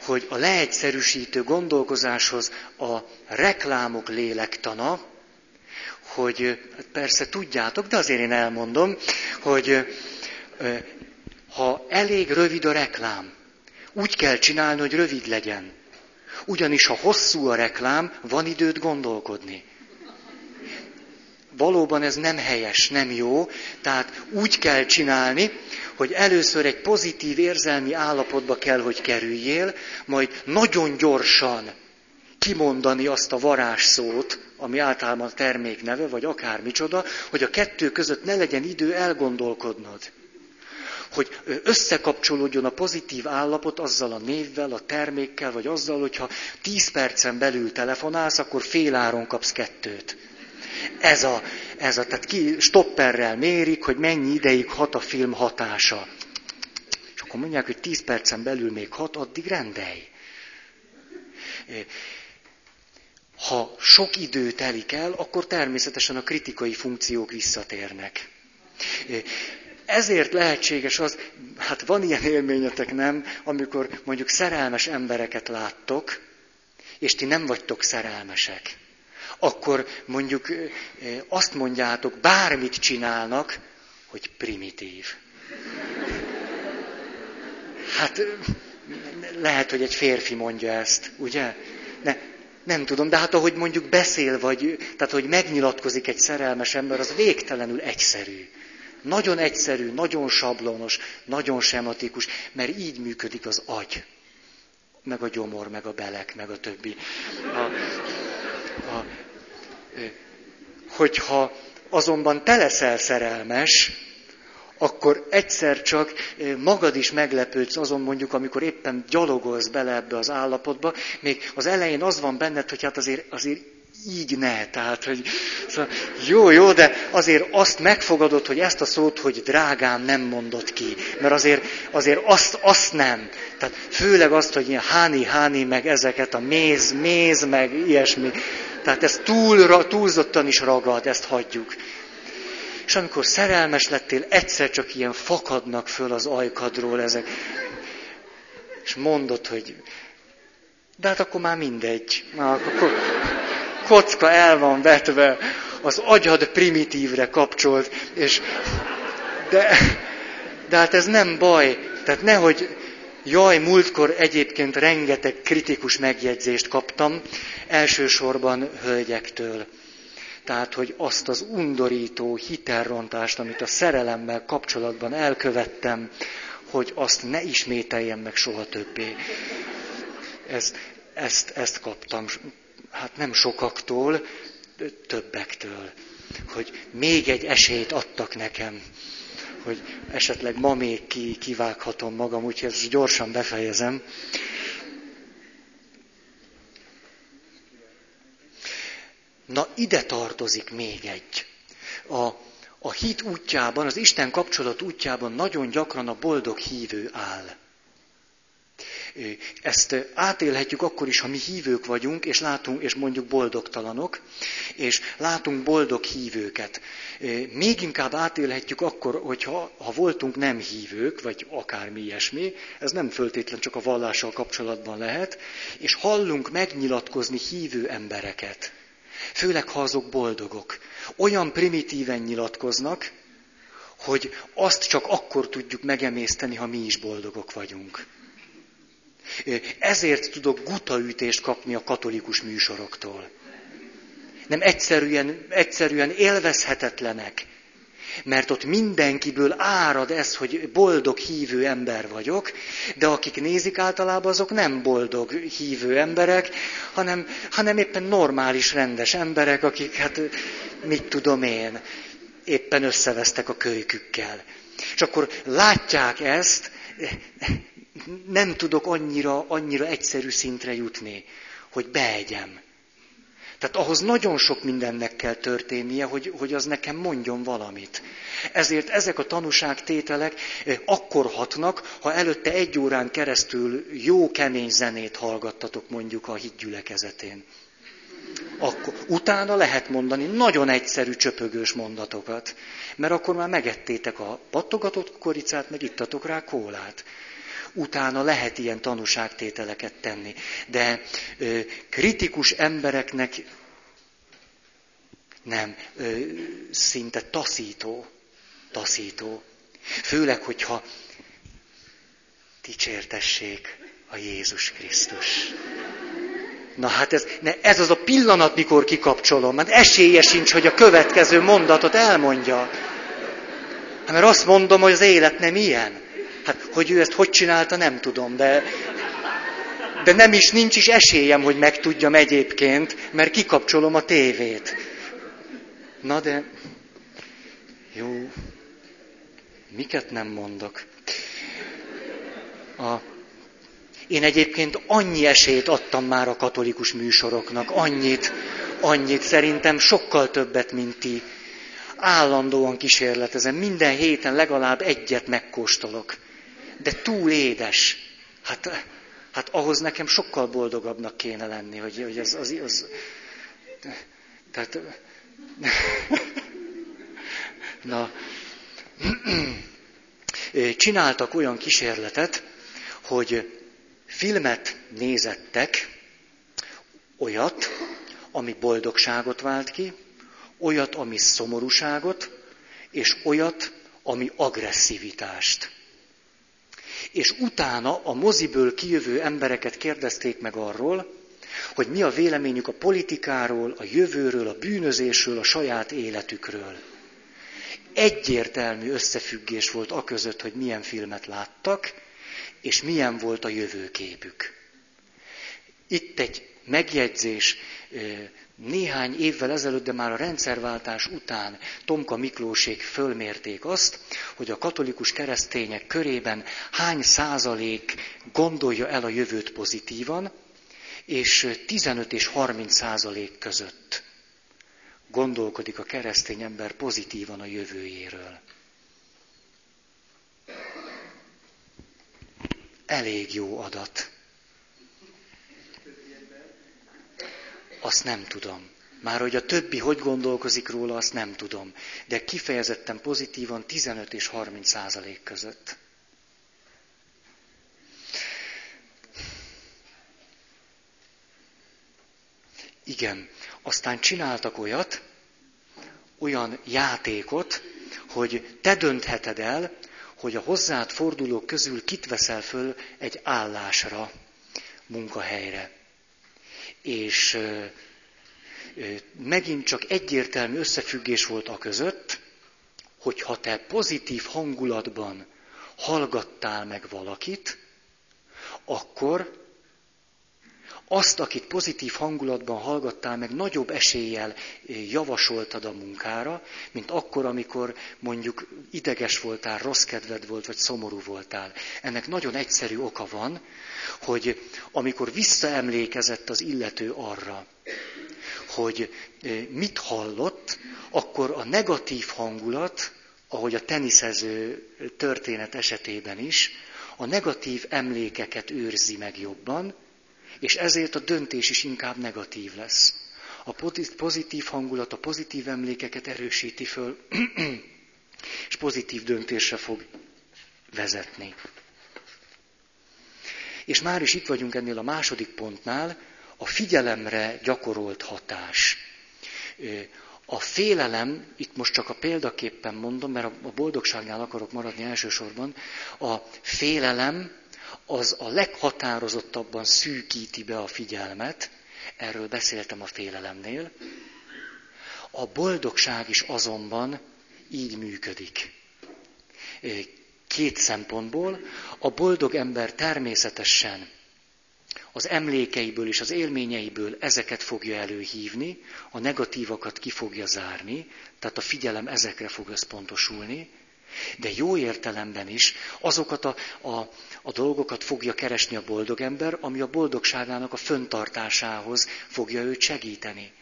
S1: hogy a leegyszerűsítő gondolkozáshoz a reklámok lélektana, hogy hát persze tudjátok, de azért én elmondom, hogy ha elég rövid a reklám, úgy kell csinálni, hogy rövid legyen. Ugyanis ha hosszú a reklám, van időt gondolkodni. Valóban ez nem helyes, nem jó, tehát úgy kell csinálni, hogy először egy pozitív érzelmi állapotba kell, hogy kerüljél, majd nagyon gyorsan kimondani azt a varázsszót, ami általában a termék neve, vagy akár micsoda, hogy a kettő között ne legyen idő elgondolkodnod. Hogy összekapcsolódjon a pozitív állapot azzal a névvel, a termékkel, vagy azzal, hogyha 10 percen belül telefonálsz, akkor fél áron kapsz kettőt. Ez a, ez a, tehát ki stopperrel mérik, hogy mennyi ideig hat a film hatása. És akkor mondják, hogy 10 percen belül még hat, addig rendelj. Ha sok idő telik el, akkor természetesen a kritikai funkciók visszatérnek. Ezért lehetséges az, hát van ilyen élményetek, nem, amikor mondjuk szerelmes embereket láttok, és ti nem vagytok szerelmesek akkor mondjuk azt mondjátok, bármit csinálnak, hogy primitív. Hát lehet, hogy egy férfi mondja ezt, ugye? Ne, nem tudom, de hát ahogy mondjuk beszél, vagy, tehát hogy megnyilatkozik egy szerelmes ember, az végtelenül egyszerű. Nagyon egyszerű, nagyon sablonos, nagyon sematikus, mert így működik az agy. Meg a gyomor, meg a belek, meg a többi. A, a, hogyha azonban te leszel szerelmes, akkor egyszer csak magad is meglepődsz azon mondjuk, amikor éppen gyalogolsz bele ebbe az állapotba, még az elején az van benned, hogy hát azért, azért így ne. Tehát, hogy szóval, jó, jó, de azért azt megfogadod, hogy ezt a szót, hogy drágám nem mondott ki. Mert azért, azért azt, azt nem. Tehát főleg azt, hogy ilyen háni, háni, meg ezeket a méz, méz, meg ilyesmi. Tehát ez túl, túlzottan is ragad, ezt hagyjuk. És amikor szerelmes lettél, egyszer csak ilyen fakadnak föl az ajkadról ezek. És mondod, hogy de hát akkor már mindegy. Már akkor kocka el van vetve, az agyad primitívre kapcsolt, és de, de hát ez nem baj. Tehát nehogy, jaj, múltkor egyébként rengeteg kritikus megjegyzést kaptam, elsősorban hölgyektől. Tehát, hogy azt az undorító hitelrontást, amit a szerelemmel kapcsolatban elkövettem, hogy azt ne ismételjem meg soha többé. Ez, ezt, ezt kaptam, hát nem sokaktól, többektől, hogy még egy esélyt adtak nekem, hogy esetleg ma még ki, kivághatom magam, úgyhogy ezt gyorsan befejezem. Na, ide tartozik még egy. A, a hit útjában, az Isten kapcsolat útjában nagyon gyakran a boldog hívő áll. Ezt átélhetjük akkor is, ha mi hívők vagyunk, és látunk, és mondjuk boldogtalanok, és látunk boldog hívőket. Még inkább átélhetjük akkor, hogyha ha voltunk nem hívők, vagy akármi ilyesmi, ez nem föltétlen csak a vallással kapcsolatban lehet, és hallunk megnyilatkozni hívő embereket. Főleg, ha azok boldogok. Olyan primitíven nyilatkoznak, hogy azt csak akkor tudjuk megemészteni, ha mi is boldogok vagyunk. Ezért tudok gutaütést kapni a katolikus műsoroktól. Nem egyszerűen, egyszerűen élvezhetetlenek. Mert ott mindenkiből árad ez, hogy boldog hívő ember vagyok, de akik nézik általában, azok nem boldog hívő emberek, hanem, hanem éppen normális, rendes emberek, akik, hát mit tudom én, éppen összevesztek a kölykükkel. És akkor látják ezt, nem tudok annyira, annyira egyszerű szintre jutni, hogy beegyem. Tehát ahhoz nagyon sok mindennek kell történnie, hogy, hogy az nekem mondjon valamit. Ezért ezek a tanúságtételek eh, akkor hatnak, ha előtte egy órán keresztül jó kemény zenét hallgattatok mondjuk a hitgyülekezetén. Akkor, utána lehet mondani nagyon egyszerű csöpögős mondatokat, mert akkor már megettétek a pattogatott koricát, meg ittatok rá kólát utána lehet ilyen tanúságtételeket tenni. De ö, kritikus embereknek nem, ö, szinte taszító, taszító. Főleg, hogyha dicsértessék a Jézus Krisztus. Na hát ez, ne, ez az a pillanat, mikor kikapcsolom, mert esélye sincs, hogy a következő mondatot elmondja. Hát mert azt mondom, hogy az élet nem ilyen. Hát, hogy ő ezt hogy csinálta, nem tudom, de, de nem is, nincs is esélyem, hogy megtudjam egyébként, mert kikapcsolom a tévét. Na de, jó, miket nem mondok? A, én egyébként annyi esélyt adtam már a katolikus műsoroknak, annyit, annyit, szerintem sokkal többet, mint ti. Állandóan kísérletezem, minden héten legalább egyet megkóstolok de túl édes. Hát, hát ahhoz nekem sokkal boldogabbnak kéne lenni, hogy, hogy az, az, az... Tehát... Na, csináltak olyan kísérletet, hogy filmet nézettek, olyat, ami boldogságot vált ki, olyat, ami szomorúságot, és olyat, ami agresszivitást. És utána a moziből kijövő embereket kérdezték meg arról, hogy mi a véleményük a politikáról, a jövőről, a bűnözésről, a saját életükről. Egyértelmű összefüggés volt a között, hogy milyen filmet láttak, és milyen volt a jövőképük. Itt egy megjegyzés, néhány évvel ezelőtt, de már a rendszerváltás után Tomka Miklósék fölmérték azt, hogy a katolikus keresztények körében hány százalék gondolja el a jövőt pozitívan, és 15 és 30 százalék között gondolkodik a keresztény ember pozitívan a jövőjéről. Elég jó adat. Azt nem tudom. Már hogy a többi hogy gondolkozik róla, azt nem tudom. De kifejezetten pozitívan 15 és 30 százalék között. Igen, aztán csináltak olyat, olyan játékot, hogy te döntheted el, hogy a hozzád fordulók közül kit veszel föl egy állásra, munkahelyre. És megint csak egyértelmű összefüggés volt a között, hogy ha te pozitív hangulatban hallgattál meg valakit, akkor azt, akit pozitív hangulatban hallgattál meg, nagyobb eséllyel javasoltad a munkára, mint akkor, amikor mondjuk ideges voltál, rossz kedved volt, vagy szomorú voltál. Ennek nagyon egyszerű oka van, hogy amikor visszaemlékezett az illető arra, hogy mit hallott, akkor a negatív hangulat, ahogy a teniszező történet esetében is, a negatív emlékeket őrzi meg jobban, és ezért a döntés is inkább negatív lesz. A pozitív hangulat, a pozitív emlékeket erősíti föl, és pozitív döntésre fog vezetni. És már is itt vagyunk ennél a második pontnál, a figyelemre gyakorolt hatás. A félelem, itt most csak a példaképpen mondom, mert a boldogságnál akarok maradni elsősorban, a félelem az a leghatározottabban szűkíti be a figyelmet, erről beszéltem a félelemnél, a boldogság is azonban így működik. Két szempontból a boldog ember természetesen az emlékeiből és az élményeiből ezeket fogja előhívni, a negatívakat ki fogja zárni, tehát a figyelem ezekre fog összpontosulni, de jó értelemben is azokat a, a, a dolgokat fogja keresni a boldog ember, ami a boldogságának a föntartásához fogja őt segíteni.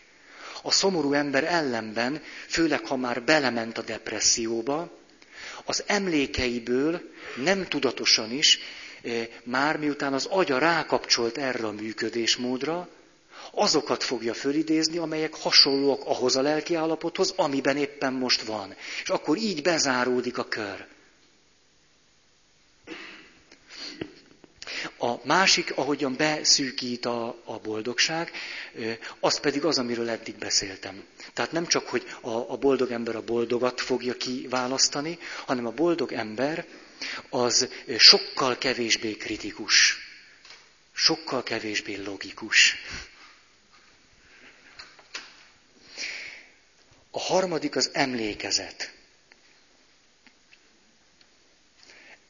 S1: A szomorú ember ellenben, főleg ha már belement a depresszióba, az emlékeiből nem tudatosan is, eh, már miután az agya rákapcsolt erre a működésmódra, azokat fogja fölidézni, amelyek hasonlóak ahhoz a lelki állapothoz, amiben éppen most van. És akkor így bezáródik a kör. A másik, ahogyan beszűkít a, a boldogság, az pedig az, amiről eddig beszéltem. Tehát nem csak, hogy a, a boldog ember a boldogat fogja kiválasztani, hanem a boldog ember az sokkal kevésbé kritikus, sokkal kevésbé logikus. A harmadik az emlékezet.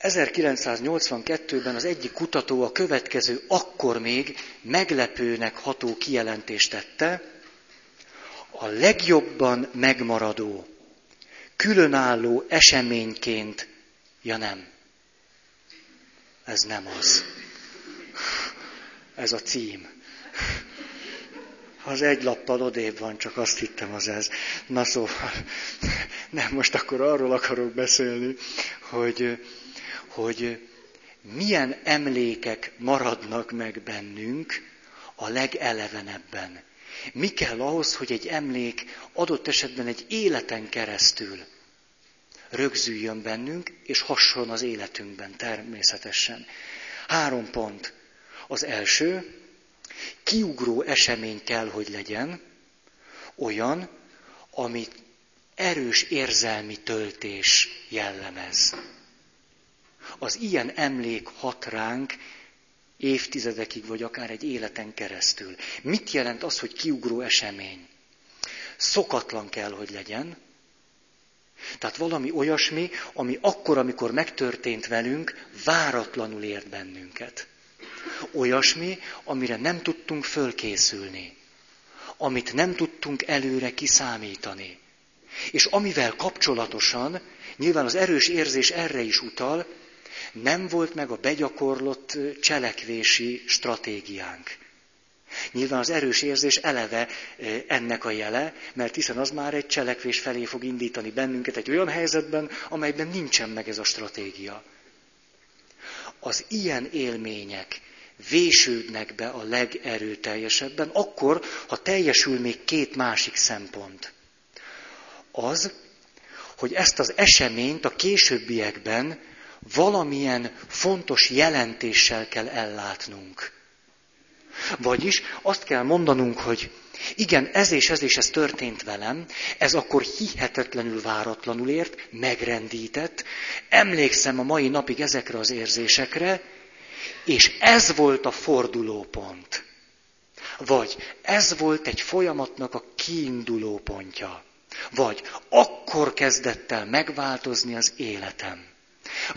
S1: 1982-ben az egyik kutató a következő akkor még meglepőnek ható kijelentést tette, a legjobban megmaradó, különálló eseményként, ja nem, ez nem az. Ez a cím. Az egy lappal odébb van, csak azt hittem az ez. Na szóval, nem most akkor arról akarok beszélni, hogy, hogy milyen emlékek maradnak meg bennünk a legelevenebben. Mi kell ahhoz, hogy egy emlék adott esetben egy életen keresztül rögzüljön bennünk, és hasson az életünkben természetesen. Három pont. Az első, kiugró esemény kell, hogy legyen, olyan, amit erős érzelmi töltés jellemez. Az ilyen emlék hat ránk évtizedekig, vagy akár egy életen keresztül. Mit jelent az, hogy kiugró esemény? Szokatlan kell, hogy legyen. Tehát valami olyasmi, ami akkor, amikor megtörtént velünk, váratlanul ért bennünket. Olyasmi, amire nem tudtunk fölkészülni, amit nem tudtunk előre kiszámítani. És amivel kapcsolatosan, nyilván az erős érzés erre is utal, nem volt meg a begyakorlott cselekvési stratégiánk. Nyilván az erős érzés eleve ennek a jele, mert hiszen az már egy cselekvés felé fog indítani bennünket egy olyan helyzetben, amelyben nincsen meg ez a stratégia. Az ilyen élmények vésődnek be a legerőteljesebben, akkor, ha teljesül még két másik szempont. Az, hogy ezt az eseményt a későbbiekben valamilyen fontos jelentéssel kell ellátnunk. Vagyis azt kell mondanunk, hogy igen, ez és ez és ez történt velem, ez akkor hihetetlenül váratlanul ért, megrendített, emlékszem a mai napig ezekre az érzésekre, és ez volt a fordulópont. Vagy ez volt egy folyamatnak a kiinduló pontja. Vagy akkor kezdett el megváltozni az életem.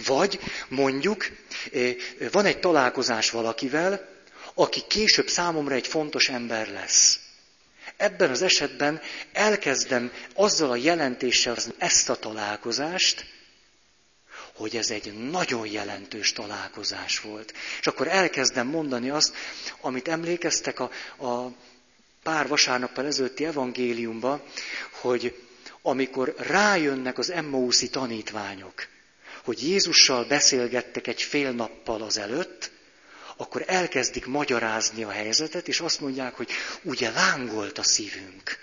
S1: Vagy mondjuk eh, van egy találkozás valakivel, aki később számomra egy fontos ember lesz. Ebben az esetben elkezdem azzal a jelentéssel ezt a találkozást, hogy ez egy nagyon jelentős találkozás volt. És akkor elkezdem mondani azt, amit emlékeztek a, a pár vasárnappal ezelőtti evangéliumba, hogy amikor rájönnek az Emmauszi tanítványok, hogy Jézussal beszélgettek egy fél nappal azelőtt, akkor elkezdik magyarázni a helyzetet, és azt mondják, hogy ugye lángolt a szívünk,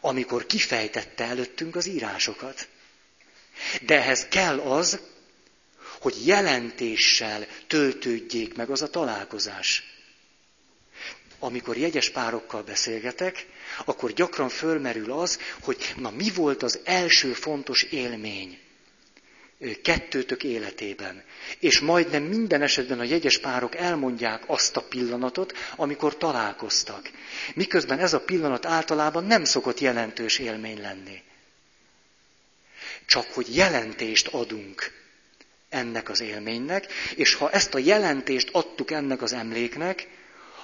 S1: amikor kifejtette előttünk az írásokat. De ehhez kell az, hogy jelentéssel töltődjék meg az a találkozás. Amikor jegyes párokkal beszélgetek, akkor gyakran fölmerül az, hogy na mi volt az első fontos élmény kettőtök életében. És majdnem minden esetben a jegyes párok elmondják azt a pillanatot, amikor találkoztak. Miközben ez a pillanat általában nem szokott jelentős élmény lenni. Csak hogy jelentést adunk ennek az élménynek, és ha ezt a jelentést adtuk ennek az emléknek,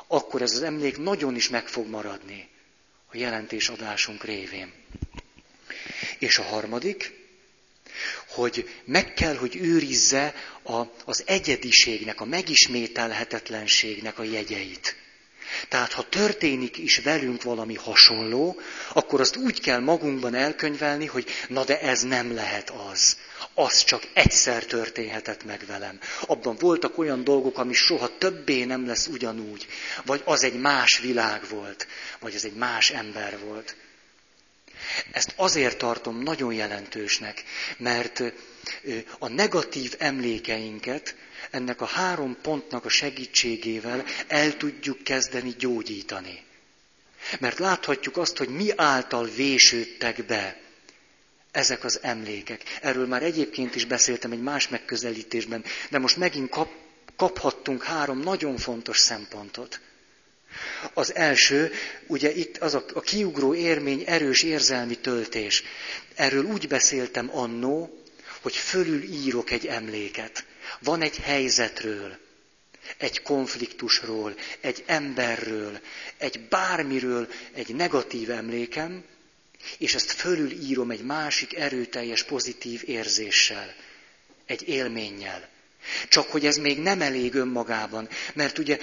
S1: akkor ez az emlék nagyon is meg fog maradni a jelentésadásunk révén. És a harmadik, hogy meg kell, hogy őrizze a, az egyediségnek, a megismételhetetlenségnek a jegyeit. Tehát ha történik is velünk valami hasonló, akkor azt úgy kell magunkban elkönyvelni, hogy na de ez nem lehet az. Az csak egyszer történhetett meg velem. Abban voltak olyan dolgok, ami soha többé nem lesz ugyanúgy. Vagy az egy más világ volt, vagy ez egy más ember volt. Ezt azért tartom nagyon jelentősnek, mert a negatív emlékeinket ennek a három pontnak a segítségével el tudjuk kezdeni gyógyítani. Mert láthatjuk azt, hogy mi által vésődtek be ezek az emlékek. Erről már egyébként is beszéltem egy más megközelítésben, de most megint kap, kaphattunk három nagyon fontos szempontot. Az első, ugye itt az a, a kiugró érmény, erős érzelmi töltés. Erről úgy beszéltem annó, hogy fölül írok egy emléket. Van egy helyzetről, egy konfliktusról, egy emberről, egy bármiről, egy negatív emlékem, és ezt fölül írom egy másik erőteljes, pozitív érzéssel, egy élménnyel. Csak hogy ez még nem elég önmagában, mert ugye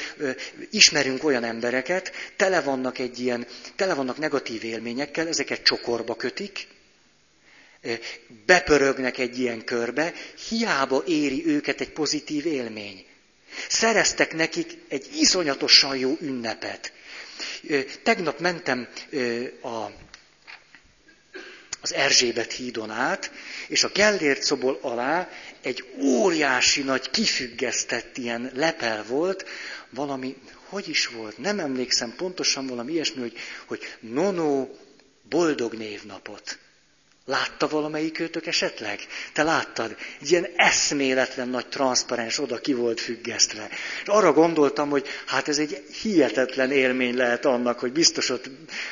S1: ismerünk olyan embereket, tele vannak egy ilyen, tele vannak negatív élményekkel, ezeket csokorba kötik, bepörögnek egy ilyen körbe, hiába éri őket egy pozitív élmény. Szereztek nekik egy iszonyatosan jó ünnepet. Tegnap mentem a, az Erzsébet hídon át, és a Gellért szobol alá egy óriási nagy kifüggesztett ilyen lepel volt, valami, hogy is volt, nem emlékszem pontosan valami ilyesmi, hogy, hogy nono boldog névnapot. Látta valamelyik őtök esetleg? Te láttad? Egy ilyen eszméletlen nagy transzparens oda ki volt függesztve. És arra gondoltam, hogy hát ez egy hihetetlen élmény lehet annak, hogy biztos ott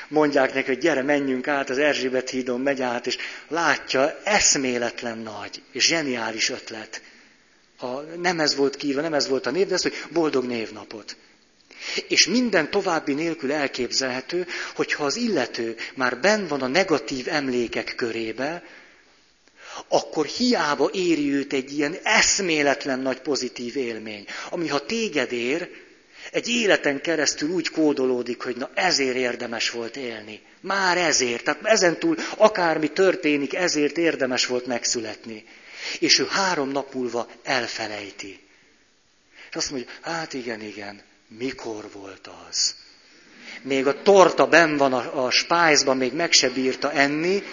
S1: mondják neki, hogy gyere, menjünk át, az Erzsébet hídon megy át, és látja, eszméletlen nagy, és zseniális ötlet. Ha nem ez volt kívül, nem ez volt a név, de ez, hogy boldog névnapot. És minden további nélkül elképzelhető, hogyha az illető már ben van a negatív emlékek körébe, akkor hiába éri őt egy ilyen eszméletlen nagy pozitív élmény, ami ha téged ér, Egy életen keresztül úgy kódolódik, hogy na ezért érdemes volt élni. Már ezért. Tehát ezentúl akármi történik, ezért érdemes volt megszületni. És ő három nap múlva elfelejti. És azt mondja, hát igen, igen, mikor volt az? Még a torta ben van a, a spájzban, még meg se bírta enni,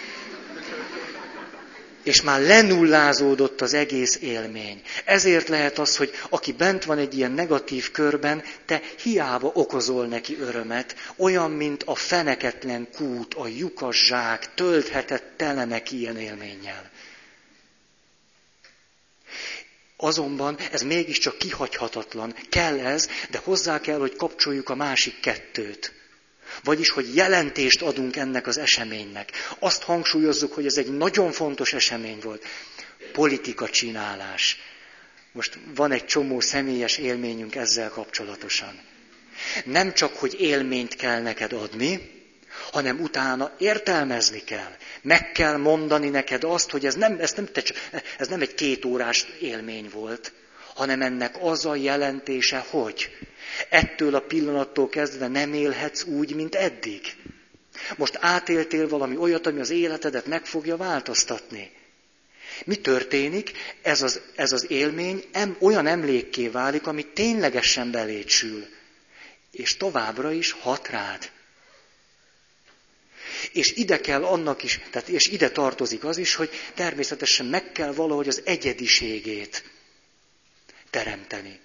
S1: és már lenullázódott az egész élmény. Ezért lehet az, hogy aki bent van egy ilyen negatív körben, te hiába okozol neki örömet, olyan, mint a feneketlen kút, a lyukas zsák, tölthetett tele neki ilyen élménnyel. Azonban ez mégiscsak kihagyhatatlan. Kell ez, de hozzá kell, hogy kapcsoljuk a másik kettőt. Vagyis, hogy jelentést adunk ennek az eseménynek. Azt hangsúlyozzuk, hogy ez egy nagyon fontos esemény volt. Politika csinálás. Most van egy csomó személyes élményünk ezzel kapcsolatosan. Nem csak, hogy élményt kell neked adni, hanem utána értelmezni kell. Meg kell mondani neked azt, hogy ez nem, ez nem, ez nem egy kétórás élmény volt, hanem ennek az a jelentése, hogy ettől a pillanattól kezdve nem élhetsz úgy, mint eddig. Most átéltél valami olyat, ami az életedet meg fogja változtatni. Mi történik? Ez az, ez az élmény em, olyan emlékké válik, ami ténylegesen belétsül. És továbbra is hat rád. És ide kell annak is, tehát és ide tartozik az is, hogy természetesen meg kell valahogy az egyediségét teremteni.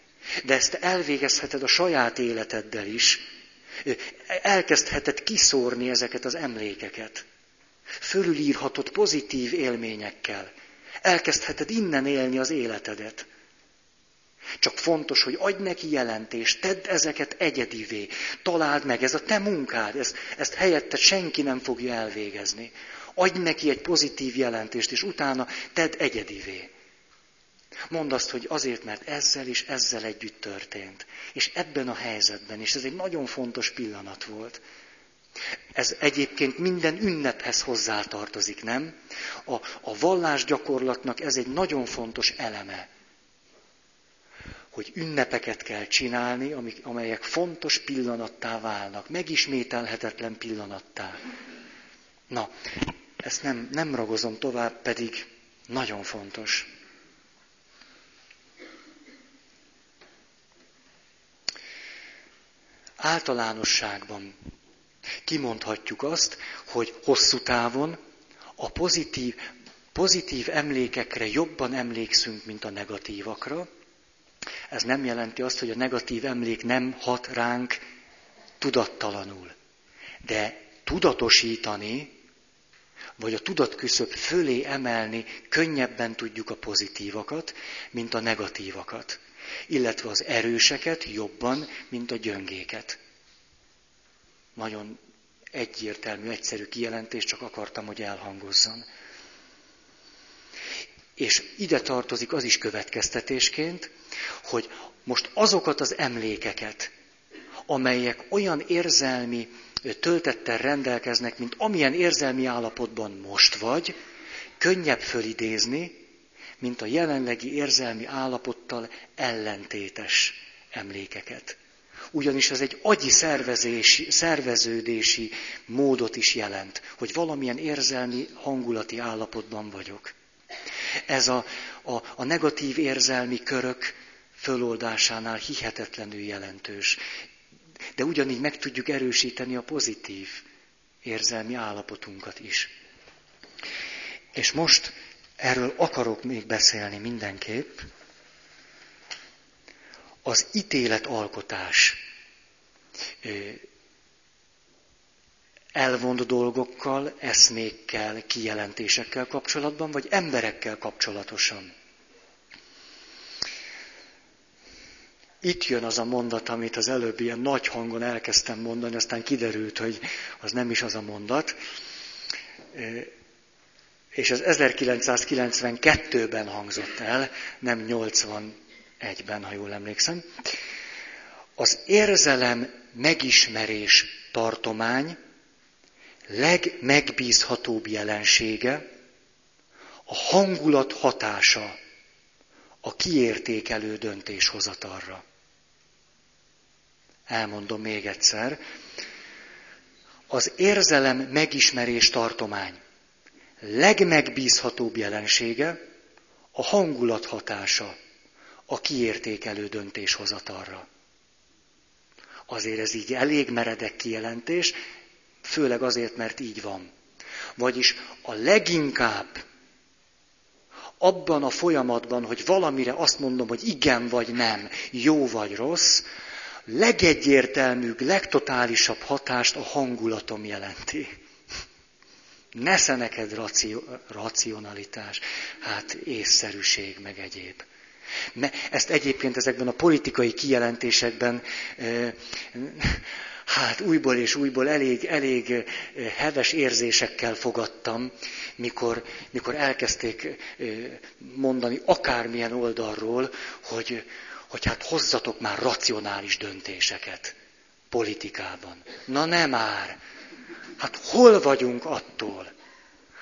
S1: De ezt elvégezheted a saját életeddel is. Elkezdheted kiszórni ezeket az emlékeket. Fölülírhatod pozitív élményekkel. Elkezdheted innen élni az életedet. Csak fontos, hogy adj neki jelentést, tedd ezeket egyedivé, találd meg, ez a te munkád, ezt, ezt helyette senki nem fogja elvégezni. Adj neki egy pozitív jelentést, és utána tedd egyedivé. Mondd azt, hogy azért, mert ezzel is ezzel együtt történt. És ebben a helyzetben, és ez egy nagyon fontos pillanat volt. Ez egyébként minden ünnephez hozzátartozik, nem? A, a vallás gyakorlatnak ez egy nagyon fontos eleme. Hogy ünnepeket kell csinálni, amik, amelyek fontos pillanattá válnak, megismételhetetlen pillanattá. Na, ezt nem, nem ragozom tovább, pedig nagyon fontos. Általánosságban kimondhatjuk azt, hogy hosszú távon a pozitív, pozitív emlékekre jobban emlékszünk, mint a negatívakra. Ez nem jelenti azt, hogy a negatív emlék nem hat ránk tudattalanul. De tudatosítani, vagy a tudatküszöb fölé emelni könnyebben tudjuk a pozitívakat, mint a negatívakat illetve az erőseket jobban, mint a gyöngéket. Nagyon egyértelmű, egyszerű kijelentés, csak akartam, hogy elhangozzon. És ide tartozik az is következtetésként, hogy most azokat az emlékeket, amelyek olyan érzelmi töltettel rendelkeznek, mint amilyen érzelmi állapotban most vagy, könnyebb fölidézni, mint a jelenlegi érzelmi állapottal ellentétes emlékeket. Ugyanis ez egy agyi szervezési, szerveződési módot is jelent, hogy valamilyen érzelmi, hangulati állapotban vagyok. Ez a, a, a negatív érzelmi körök föloldásánál hihetetlenül jelentős. De ugyanígy meg tudjuk erősíteni a pozitív érzelmi állapotunkat is. És most erről akarok még beszélni mindenképp, az ítéletalkotás elvont dolgokkal, eszmékkel, kijelentésekkel kapcsolatban, vagy emberekkel kapcsolatosan. Itt jön az a mondat, amit az előbb ilyen nagy hangon elkezdtem mondani, aztán kiderült, hogy az nem is az a mondat és az 1992-ben hangzott el, nem 81-ben, ha jól emlékszem. Az érzelem megismerés tartomány legmegbízhatóbb jelensége, a hangulat hatása a kiértékelő döntéshozatalra. Elmondom még egyszer. Az érzelem megismerés tartomány legmegbízhatóbb jelensége a hangulat hatása a kiértékelő döntéshozatalra. Azért ez így elég meredek kijelentés, főleg azért, mert így van. Vagyis a leginkább abban a folyamatban, hogy valamire azt mondom, hogy igen vagy nem, jó vagy rossz, legegyértelműbb, legtotálisabb hatást a hangulatom jelenti. Nesze neked racio, racionalitás, hát észszerűség, meg egyéb. Ezt egyébként ezekben a politikai kijelentésekben hát újból és újból elég, elég eh, heves érzésekkel fogadtam, mikor, mikor elkezdték eh, mondani akármilyen oldalról, hogy, hogy hát hozzatok már racionális döntéseket politikában. Na nem már! Hát hol vagyunk attól?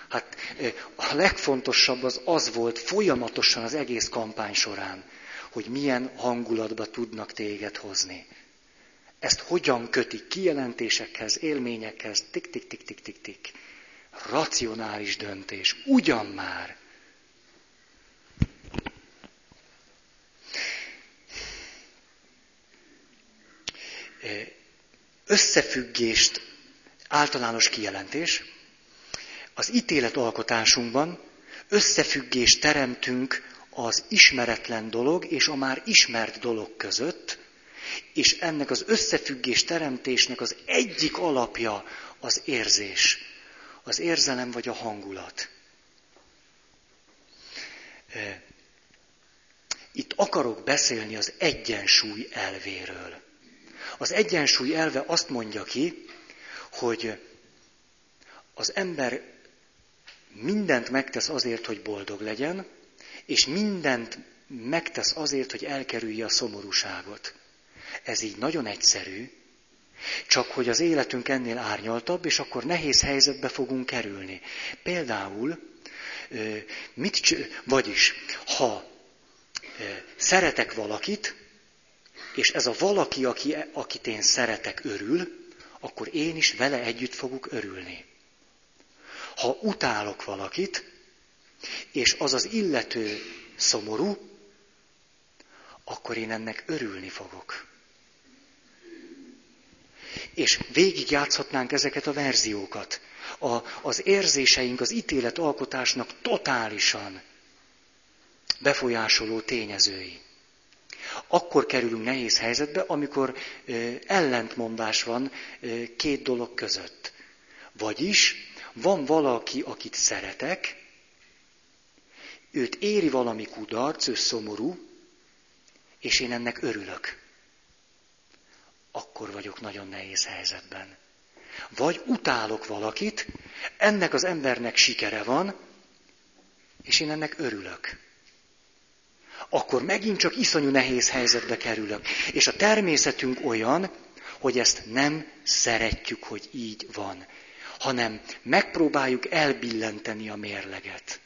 S1: Hát eh, a legfontosabb az az volt folyamatosan az egész kampány során, hogy milyen hangulatba tudnak téged hozni. Ezt hogyan kötik kijelentésekhez, élményekhez, tik-tik-tik-tik-tik-tik. Racionális döntés, ugyan már. Összefüggést, általános kijelentés. Az ítéletalkotásunkban összefüggést teremtünk az ismeretlen dolog és a már ismert dolog között, és ennek az összefüggés teremtésnek az egyik alapja az érzés, az érzelem vagy a hangulat. Itt akarok beszélni az egyensúly elvéről. Az egyensúly elve azt mondja ki, hogy az ember mindent megtesz azért, hogy boldog legyen, és mindent megtesz azért, hogy elkerülje a szomorúságot. Ez így nagyon egyszerű, csak hogy az életünk ennél árnyaltabb, és akkor nehéz helyzetbe fogunk kerülni. Például, mit, vagyis, ha szeretek valakit, és ez a valaki, aki, akit én szeretek, örül, akkor én is vele együtt fogok örülni. Ha utálok valakit, és az az illető szomorú, akkor én ennek örülni fogok. És végigjátszhatnánk ezeket a verziókat. A, az érzéseink az ítéletalkotásnak totálisan befolyásoló tényezői. Akkor kerülünk nehéz helyzetbe, amikor ö, ellentmondás van ö, két dolog között. Vagyis van valaki, akit szeretek, őt éri valami kudarc, ő szomorú, és én ennek örülök akkor vagyok nagyon nehéz helyzetben. Vagy utálok valakit, ennek az embernek sikere van, és én ennek örülök. Akkor megint csak iszonyú nehéz helyzetbe kerülök. És a természetünk olyan, hogy ezt nem szeretjük, hogy így van, hanem megpróbáljuk elbillenteni a mérleget.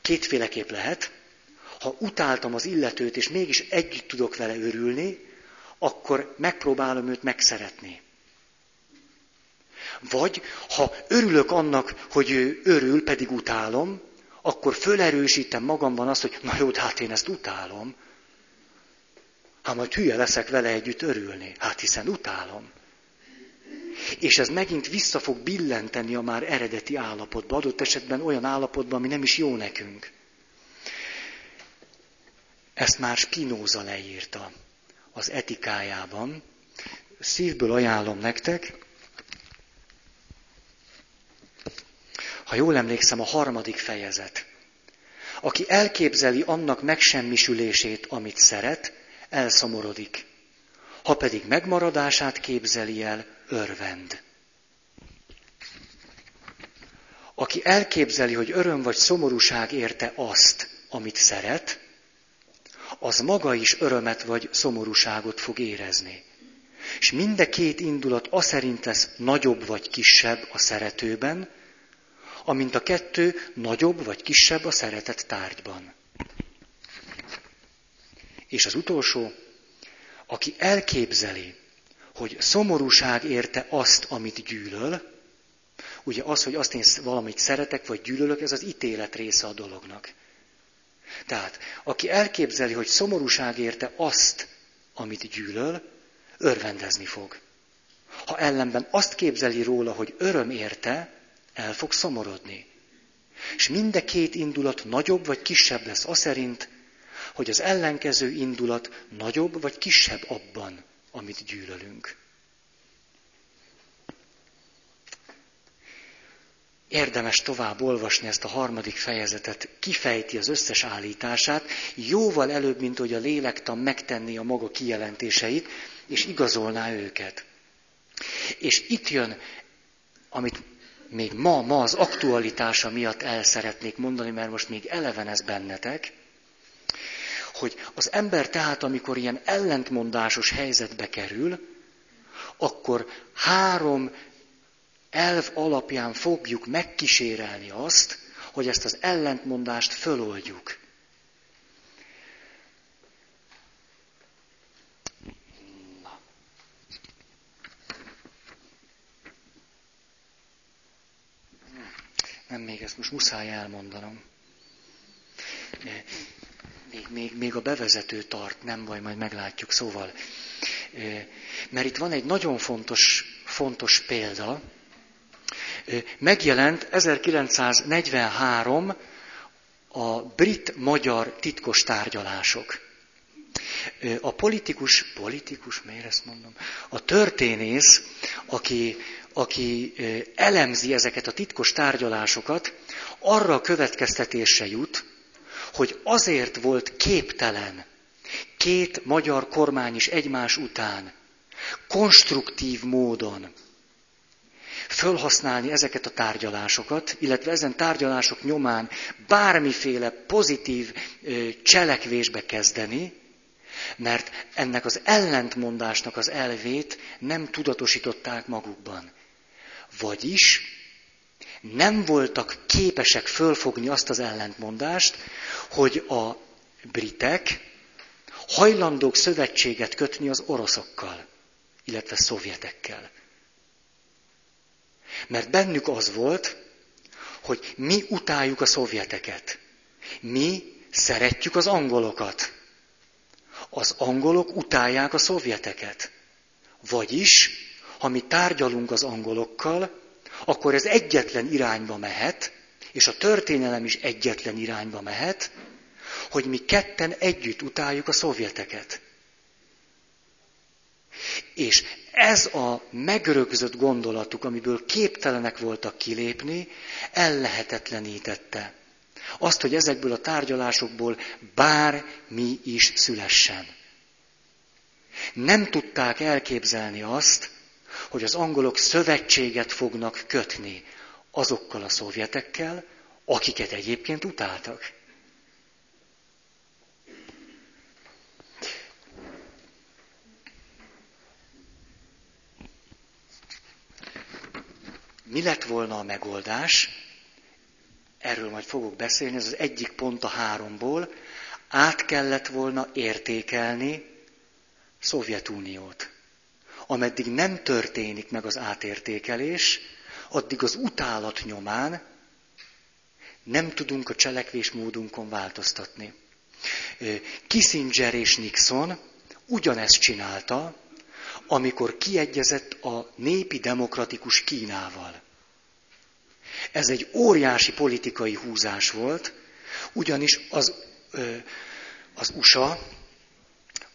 S1: Kétféleképp lehet, ha utáltam az illetőt, és mégis együtt tudok vele örülni, akkor megpróbálom őt megszeretni. Vagy ha örülök annak, hogy ő örül, pedig utálom, akkor fölerősítem magamban azt, hogy na jó, de hát én ezt utálom. Hát majd hülye leszek vele együtt örülni. Hát hiszen utálom. És ez megint vissza fog billenteni a már eredeti állapotba, adott esetben olyan állapotba, ami nem is jó nekünk. Ezt már Spinoza leírta az etikájában. Szívből ajánlom nektek. Ha jól emlékszem, a harmadik fejezet. Aki elképzeli annak megsemmisülését, amit szeret, elszomorodik. Ha pedig megmaradását képzeli el, örvend. Aki elképzeli, hogy öröm vagy szomorúság érte azt, amit szeret, az maga is örömet vagy szomorúságot fog érezni. És mind két indulat aszerint lesz nagyobb vagy kisebb a szeretőben, amint a kettő nagyobb vagy kisebb a szeretett tárgyban. És az utolsó, aki elképzeli, hogy szomorúság érte azt, amit gyűlöl, ugye az, hogy azt én valamit szeretek, vagy gyűlölök, ez az ítélet része a dolognak. Tehát, aki elképzeli, hogy szomorúság érte azt, amit gyűlöl, örvendezni fog. Ha ellenben azt képzeli róla, hogy öröm érte, el fog szomorodni. És mind a két indulat nagyobb vagy kisebb lesz, az szerint, hogy az ellenkező indulat nagyobb vagy kisebb abban, amit gyűlölünk. Érdemes tovább olvasni ezt a harmadik fejezetet, kifejti az összes állítását, jóval előbb, mint hogy a lélektan megtenni a maga kijelentéseit, és igazolná őket. És itt jön, amit még ma, ma az aktualitása miatt el szeretnék mondani, mert most még eleven ez bennetek, hogy az ember tehát, amikor ilyen ellentmondásos helyzetbe kerül, akkor három elv alapján fogjuk megkísérelni azt, hogy ezt az ellentmondást föloldjuk. Nem, még ezt most muszáj elmondanom. Még, még, még a bevezető tart, nem baj, majd meglátjuk. Szóval, mert itt van egy nagyon fontos, fontos példa, megjelent 1943 a brit-magyar titkos tárgyalások. A politikus, politikus, miért ezt mondom? A történész, aki, aki elemzi ezeket a titkos tárgyalásokat, arra a következtetésre jut, hogy azért volt képtelen két magyar kormány is egymás után konstruktív módon fölhasználni ezeket a tárgyalásokat, illetve ezen tárgyalások nyomán bármiféle pozitív cselekvésbe kezdeni, mert ennek az ellentmondásnak az elvét nem tudatosították magukban. Vagyis nem voltak képesek fölfogni azt az ellentmondást, hogy a britek hajlandók szövetséget kötni az oroszokkal, illetve szovjetekkel. Mert bennük az volt, hogy mi utáljuk a szovjeteket. Mi szeretjük az angolokat. Az angolok utálják a szovjeteket. Vagyis, ha mi tárgyalunk az angolokkal, akkor ez egyetlen irányba mehet, és a történelem is egyetlen irányba mehet, hogy mi ketten együtt utáljuk a szovjeteket. És ez a megrögzött gondolatuk, amiből képtelenek voltak kilépni, ellehetetlenítette azt, hogy ezekből a tárgyalásokból bármi is szülessen. Nem tudták elképzelni azt, hogy az angolok szövetséget fognak kötni azokkal a szovjetekkel, akiket egyébként utáltak. Mi lett volna a megoldás? Erről majd fogok beszélni, ez az egyik pont a háromból. Át kellett volna értékelni Szovjetuniót. Ameddig nem történik meg az átértékelés, addig az utálat nyomán nem tudunk a cselekvésmódunkon változtatni. Kissinger és Nixon ugyanezt csinálta, amikor kiegyezett a népi demokratikus Kínával. Ez egy óriási politikai húzás volt, ugyanis az, az USA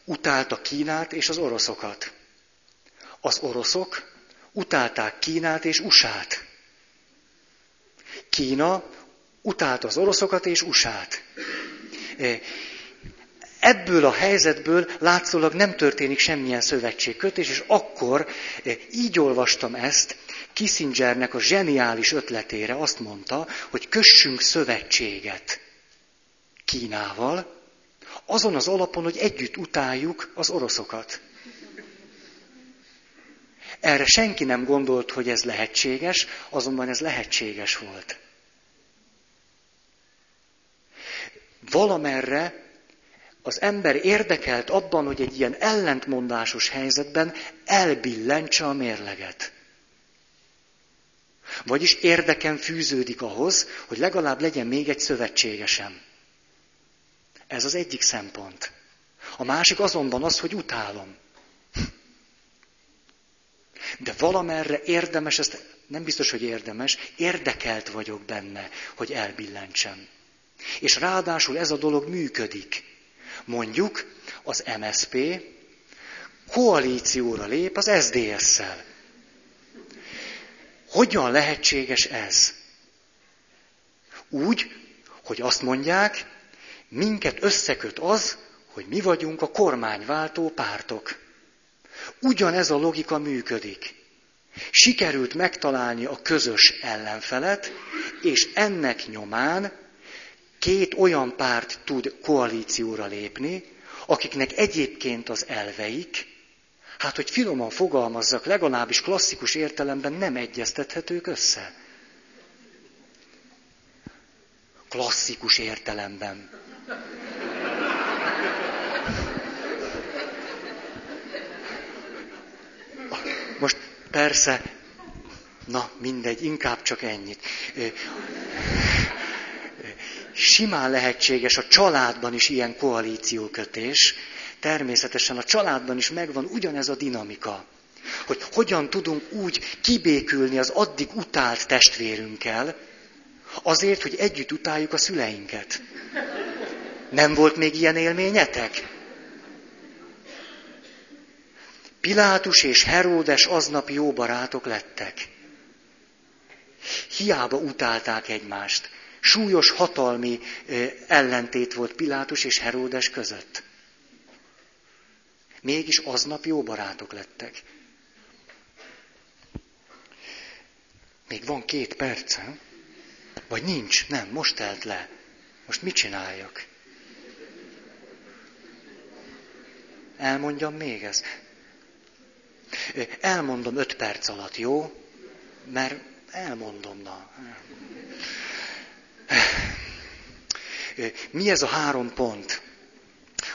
S1: utálta Kínát és az oroszokat. Az oroszok utálták Kínát és USA-t. Kína utálta az oroszokat és USA-t. Ebből a helyzetből látszólag nem történik semmilyen szövetségkötés, és akkor így olvastam ezt, Kissingernek a zseniális ötletére azt mondta, hogy kössünk szövetséget Kínával, azon az alapon, hogy együtt utáljuk az oroszokat. Erre senki nem gondolt, hogy ez lehetséges, azonban ez lehetséges volt. Az ember érdekelt abban, hogy egy ilyen ellentmondásos helyzetben elbillentse a mérleget. Vagyis érdeken fűződik ahhoz, hogy legalább legyen még egy szövetségesem. Ez az egyik szempont. A másik azonban az, hogy utálom. De valamerre érdemes, ezt nem biztos, hogy érdemes, érdekelt vagyok benne, hogy elbillentsem. És ráadásul ez a dolog működik. Mondjuk az MSP koalícióra lép az SDS-szel. Hogyan lehetséges ez? Úgy, hogy azt mondják, minket összeköt az, hogy mi vagyunk a kormányváltó pártok. Ugyanez a logika működik. Sikerült megtalálni a közös ellenfelet, és ennek nyomán két olyan párt tud koalícióra lépni, akiknek egyébként az elveik, hát hogy finoman fogalmazzak, legalábbis klasszikus értelemben nem egyeztethetők össze. Klasszikus értelemben. Most persze, na mindegy, inkább csak ennyit. Simán lehetséges a családban is ilyen koalíciókötés. Természetesen a családban is megvan ugyanez a dinamika. Hogy hogyan tudunk úgy kibékülni az addig utált testvérünkkel, azért, hogy együtt utáljuk a szüleinket. Nem volt még ilyen élményetek? Pilátus és Heródes aznap jó barátok lettek. Hiába utálták egymást. Súlyos hatalmi ellentét volt Pilátus és Heródes között. Mégis aznap jó barátok lettek. Még van két percem? Vagy nincs? Nem, most telt le. Most mit csináljak? Elmondjam még ezt. Elmondom öt perc alatt, jó? Mert elmondom, na. Mi ez a három pont?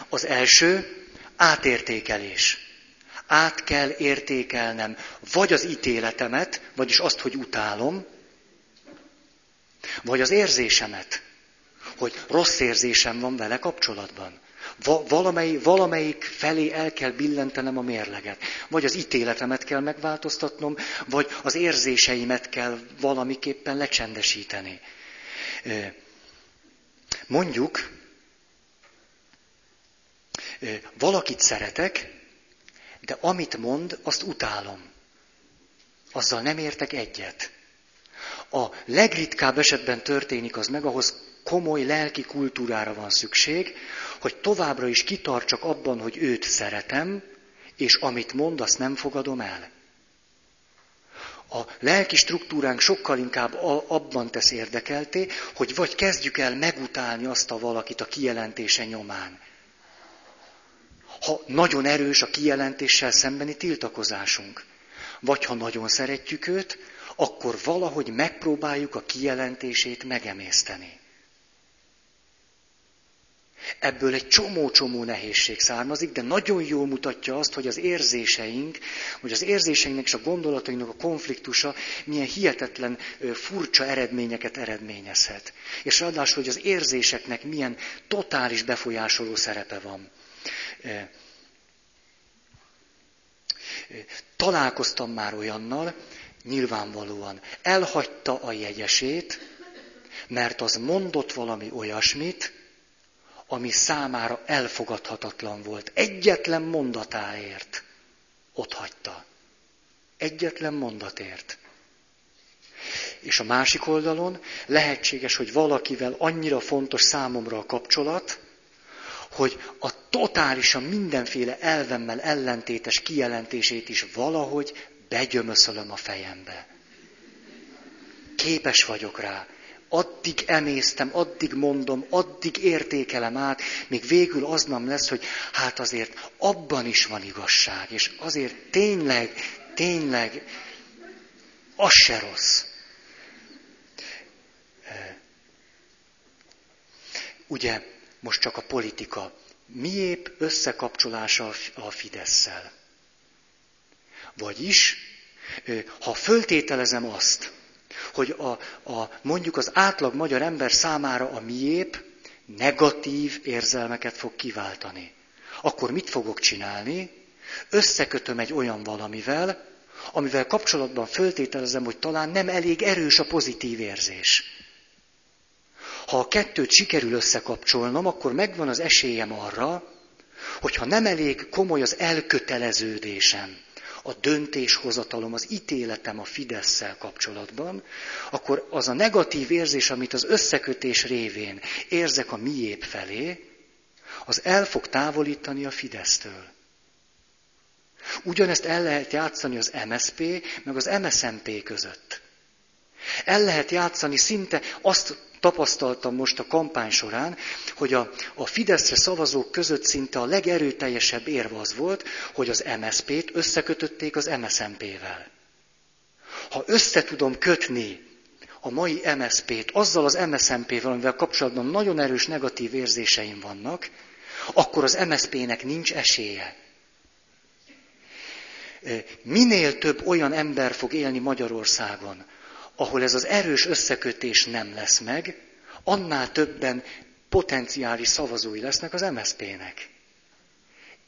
S1: Az első, átértékelés. Át kell értékelnem vagy az ítéletemet, vagyis azt, hogy utálom, vagy az érzésemet, hogy rossz érzésem van vele kapcsolatban. Va- valamely, valamelyik felé el kell billentenem a mérleget. Vagy az ítéletemet kell megváltoztatnom, vagy az érzéseimet kell valamiképpen lecsendesíteni. Mondjuk, valakit szeretek, de amit mond, azt utálom. Azzal nem értek egyet. A legritkább esetben történik az meg, ahhoz komoly lelki kultúrára van szükség, hogy továbbra is kitartsak abban, hogy őt szeretem, és amit mond, azt nem fogadom el. A lelki struktúránk sokkal inkább abban tesz érdekelté, hogy vagy kezdjük el megutálni azt a valakit a kijelentése nyomán. Ha nagyon erős a kijelentéssel szembeni tiltakozásunk, vagy ha nagyon szeretjük őt, akkor valahogy megpróbáljuk a kijelentését megemészteni. Ebből egy csomó-csomó nehézség származik, de nagyon jól mutatja azt, hogy az érzéseink, hogy az érzéseinknek és a gondolatainknak a konfliktusa milyen hihetetlen furcsa eredményeket eredményezhet. És ráadásul, hogy az érzéseknek milyen totális befolyásoló szerepe van. Találkoztam már olyannal, nyilvánvalóan elhagyta a jegyesét, mert az mondott valami olyasmit, ami számára elfogadhatatlan volt. Egyetlen mondatáért ott hagyta. Egyetlen mondatért. És a másik oldalon lehetséges, hogy valakivel annyira fontos számomra a kapcsolat, hogy a totálisan mindenféle elvemmel ellentétes kijelentését is valahogy begyömöszölöm a fejembe. Képes vagyok rá addig emésztem, addig mondom, addig értékelem át, még végül az nem lesz, hogy hát azért abban is van igazság, és azért tényleg, tényleg, az se rossz. Ugye most csak a politika miépp összekapcsolása a Fideszsel. Vagyis, ha föltételezem azt, hogy a, a, mondjuk az átlag magyar ember számára a miépp negatív érzelmeket fog kiváltani, akkor mit fogok csinálni? Összekötöm egy olyan valamivel, amivel kapcsolatban föltételezem, hogy talán nem elég erős a pozitív érzés. Ha a kettőt sikerül összekapcsolnom, akkor megvan az esélyem arra, hogyha nem elég komoly az elköteleződésem, a döntéshozatalom, az ítéletem a fidesz kapcsolatban, akkor az a negatív érzés, amit az összekötés révén érzek a miép felé, az el fog távolítani a Fidesztől. Ugyanezt el lehet játszani az MSP, meg az MSMP között. El lehet játszani szinte, azt tapasztaltam most a kampány során, hogy a, a Fideszre szavazók között szinte a legerőteljesebb érv az volt, hogy az MSZP-t összekötötték az MSZMP-vel. Ha össze tudom kötni a mai MSZP-t azzal az MSZMP-vel, amivel kapcsolatban nagyon erős negatív érzéseim vannak, akkor az MSZP-nek nincs esélye. Minél több olyan ember fog élni Magyarországon, ahol ez az erős összekötés nem lesz meg, annál többen potenciális szavazói lesznek az MSZP-nek.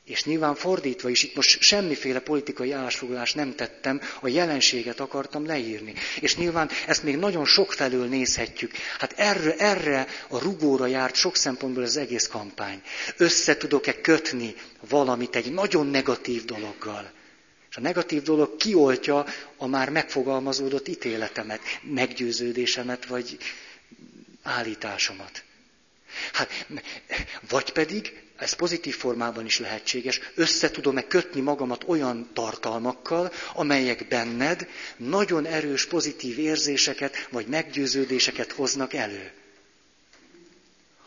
S1: És nyilván fordítva is, itt most semmiféle politikai állásfoglalást nem tettem, a jelenséget akartam leírni. És nyilván ezt még nagyon sok felől nézhetjük. Hát erre, erre a rugóra járt sok szempontból az egész kampány. Össze tudok-e kötni valamit egy nagyon negatív dologgal? És a negatív dolog kioltja a már megfogalmazódott ítéletemet, meggyőződésemet, vagy állításomat. Hát, vagy pedig, ez pozitív formában is lehetséges, össze tudom-e kötni magamat olyan tartalmakkal, amelyek benned nagyon erős pozitív érzéseket vagy meggyőződéseket hoznak elő.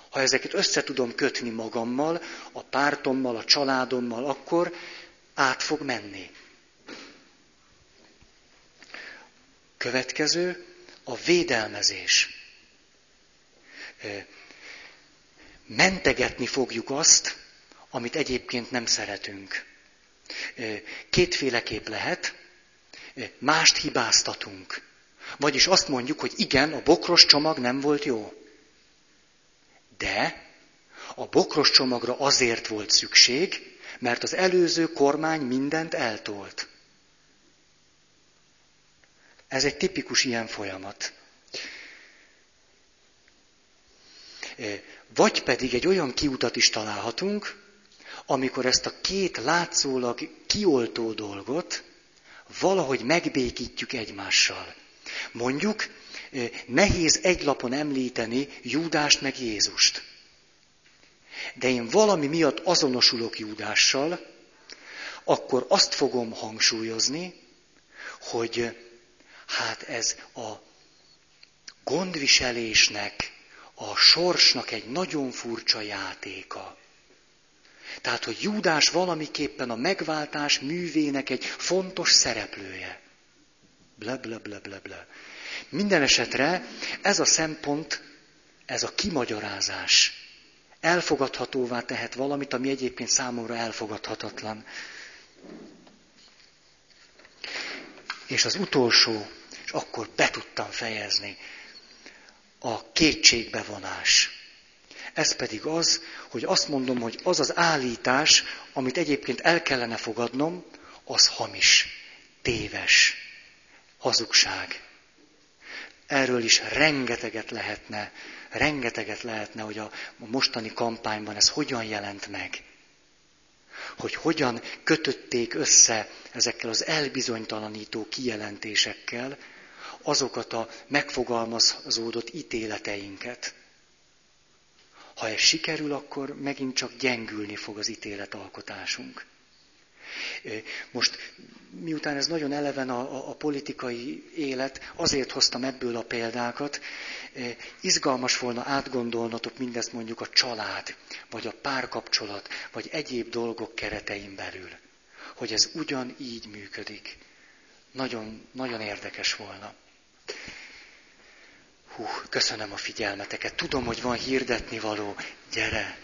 S1: Ha ezeket össze tudom kötni magammal, a pártommal, a családommal, akkor át fog menni. Következő a védelmezés. Mentegetni fogjuk azt, amit egyébként nem szeretünk. Kétféleképp lehet, mást hibáztatunk. Vagyis azt mondjuk, hogy igen, a bokros csomag nem volt jó. De a bokros csomagra azért volt szükség, mert az előző kormány mindent eltolt. Ez egy tipikus ilyen folyamat. Vagy pedig egy olyan kiutat is találhatunk, amikor ezt a két látszólag kioltó dolgot valahogy megbékítjük egymással. Mondjuk, nehéz egy lapon említeni Júdást meg Jézust. De én valami miatt azonosulok Júdással, akkor azt fogom hangsúlyozni, hogy Hát ez a gondviselésnek, a sorsnak egy nagyon furcsa játéka. Tehát, hogy Júdás valamiképpen a megváltás művének egy fontos szereplője. Ble, ble, ble, ble, ble. Minden esetre ez a szempont, ez a kimagyarázás elfogadhatóvá tehet valamit, ami egyébként számomra elfogadhatatlan. És az utolsó és akkor be tudtam fejezni. A kétségbevonás. Ez pedig az, hogy azt mondom, hogy az az állítás, amit egyébként el kellene fogadnom, az hamis, téves, hazugság. Erről is rengeteget lehetne, rengeteget lehetne, hogy a mostani kampányban ez hogyan jelent meg. Hogy hogyan kötötték össze ezekkel az elbizonytalanító kijelentésekkel, azokat a megfogalmazódott ítéleteinket. Ha ez sikerül, akkor megint csak gyengülni fog az ítéletalkotásunk. Most, miután ez nagyon eleven a, a, a politikai élet, azért hoztam ebből a példákat, izgalmas volna átgondolnatok mindezt mondjuk a család, vagy a párkapcsolat, vagy egyéb dolgok keretein belül, hogy ez ugyanígy működik. Nagyon, nagyon érdekes volna. Hú, köszönöm a figyelmeteket. Tudom, hogy van hirdetni való. Gyere!